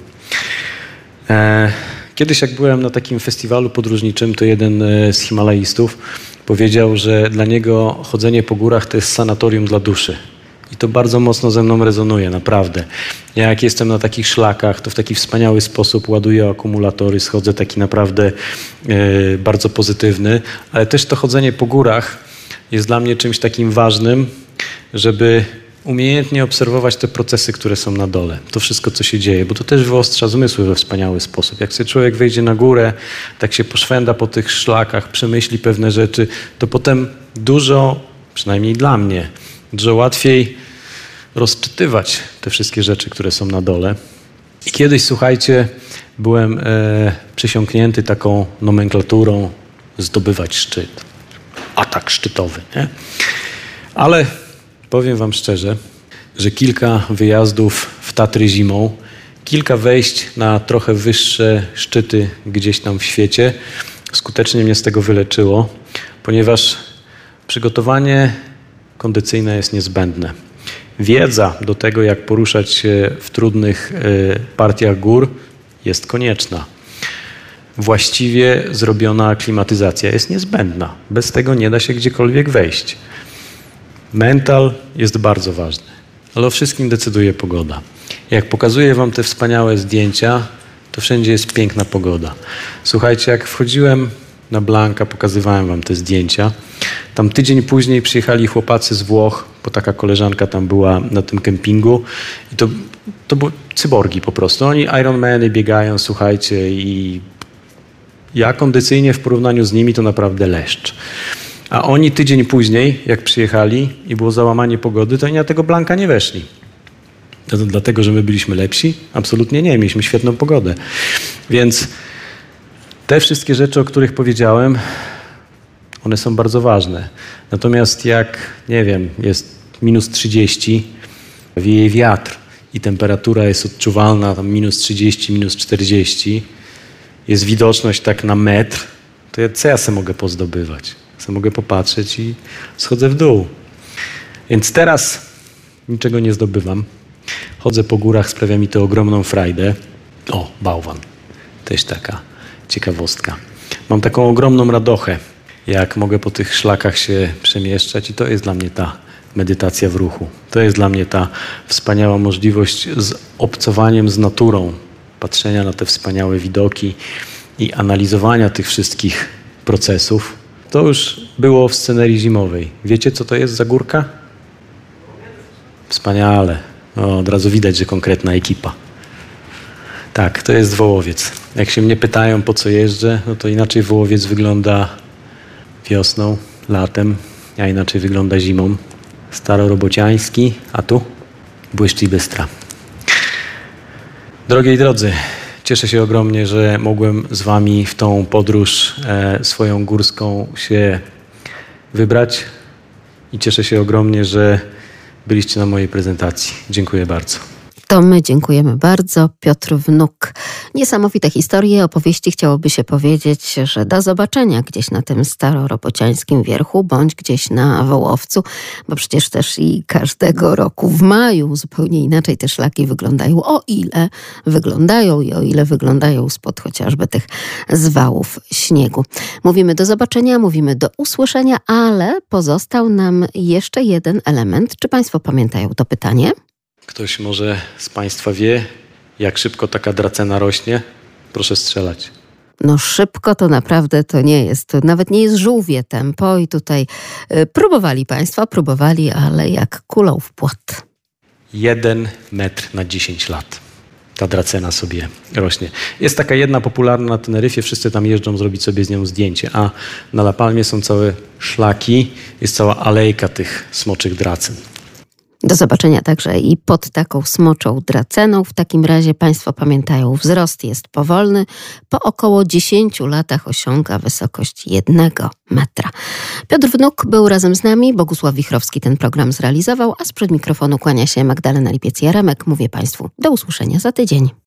E, kiedyś jak byłem na takim festiwalu podróżniczym, to jeden e, z Himalajistów powiedział, że dla niego chodzenie po górach to jest sanatorium dla duszy. I to bardzo mocno ze mną rezonuje, naprawdę. Ja jak jestem na takich szlakach, to w taki wspaniały sposób ładuję akumulatory, schodzę taki naprawdę e, bardzo pozytywny, ale też to chodzenie po górach jest dla mnie czymś takim ważnym, żeby umiejętnie obserwować te procesy, które są na dole. To wszystko, co się dzieje, bo to też wyostrza zmysły we wspaniały sposób. Jak sobie człowiek wejdzie na górę, tak się poszwenda po tych szlakach, przemyśli pewne rzeczy, to potem dużo, przynajmniej dla mnie, dużo łatwiej rozczytywać te wszystkie rzeczy, które są na dole. I kiedyś, słuchajcie, byłem e, przysiągnięty taką nomenklaturą zdobywać szczyt. Atak szczytowy, nie? Ale powiem wam szczerze, że kilka wyjazdów w Tatry zimą, kilka wejść na trochę wyższe szczyty gdzieś tam w świecie skutecznie mnie z tego wyleczyło, ponieważ przygotowanie kondycyjne jest niezbędne. Wiedza do tego, jak poruszać się w trudnych e, partiach gór, jest konieczna. Właściwie zrobiona klimatyzacja jest niezbędna. Bez tego nie da się gdziekolwiek wejść. Mental jest bardzo ważny, ale o wszystkim decyduje pogoda. Jak pokazuję Wam te wspaniałe zdjęcia, to wszędzie jest piękna pogoda. Słuchajcie, jak wchodziłem na Blanka, pokazywałem Wam te zdjęcia. Tam tydzień później przyjechali chłopacy z Włoch, bo taka koleżanka tam była na tym kempingu i to, to były cyborgi po prostu. Oni Ironmany biegają, słuchajcie, i ja kondycyjnie w porównaniu z nimi to naprawdę leszcz. A oni tydzień później, jak przyjechali i było załamanie pogody, to oni na tego Blanka nie weszli. To dlatego, że my byliśmy lepsi? Absolutnie nie, mieliśmy świetną pogodę. Więc te wszystkie rzeczy, o których powiedziałem, one są bardzo ważne. Natomiast jak, nie wiem, jest minus 30, wieje wiatr i temperatura jest odczuwalna, tam minus 30, minus 40, jest widoczność tak na metr, to ja, co ja mogę pozdobywać? Co mogę popatrzeć i schodzę w dół. Więc teraz niczego nie zdobywam. Chodzę po górach, sprawia mi to ogromną frajdę. O, bałwan. Też taka ciekawostka. Mam taką ogromną radochę, jak mogę po tych szlakach się przemieszczać i to jest dla mnie ta medytacja w ruchu. To jest dla mnie ta wspaniała możliwość z obcowaniem z naturą, patrzenia na te wspaniałe widoki i analizowania tych wszystkich procesów. To już było w scenerii zimowej. Wiecie, co to jest za górka? Wspaniale. O, od razu widać, że konkretna ekipa. Tak, to jest Wołowiec. Jak się mnie pytają, po co jeżdżę, no to inaczej Wołowiec wygląda wiosną, latem, a inaczej wygląda zimą. Starorobociański, a tu błyszczy i bystra. Drogiej drodzy, cieszę się ogromnie, że mogłem z Wami w tą podróż e, swoją górską się wybrać i cieszę się ogromnie, że byliście na mojej prezentacji. Dziękuję bardzo. To my dziękujemy bardzo. Piotr Wnuk. Niesamowite historie, opowieści chciałoby się powiedzieć, że do zobaczenia gdzieś na tym staroropociańskim wierchu, bądź gdzieś na Wołowcu, bo przecież też i każdego roku w maju zupełnie inaczej te szlaki wyglądają, o ile wyglądają i o ile wyglądają spod chociażby tych zwałów śniegu. Mówimy do zobaczenia, mówimy do usłyszenia, ale pozostał nam jeszcze jeden element. Czy Państwo pamiętają to pytanie? Ktoś może z Państwa wie, jak szybko taka dracena rośnie? Proszę strzelać. No szybko to naprawdę to nie jest. To nawet nie jest żółwie tempo i tutaj y, próbowali Państwo, próbowali, ale jak kulą w płot. Jeden metr na 10 lat. Ta dracena sobie rośnie. Jest taka jedna popularna na Teneryfie, wszyscy tam jeżdżą zrobić sobie z nią zdjęcie, a na La Palmie są całe szlaki, jest cała alejka tych smoczych dracen. Do zobaczenia także i pod taką smoczą draceną. W takim razie Państwo pamiętają, wzrost jest powolny. Po około 10 latach osiąga wysokość jednego metra. Piotr Wnuk był razem z nami, Bogusław Wichrowski ten program zrealizował, a sprzed mikrofonu kłania się Magdalena Lipiec-Jaremek. Mówię Państwu do usłyszenia za tydzień.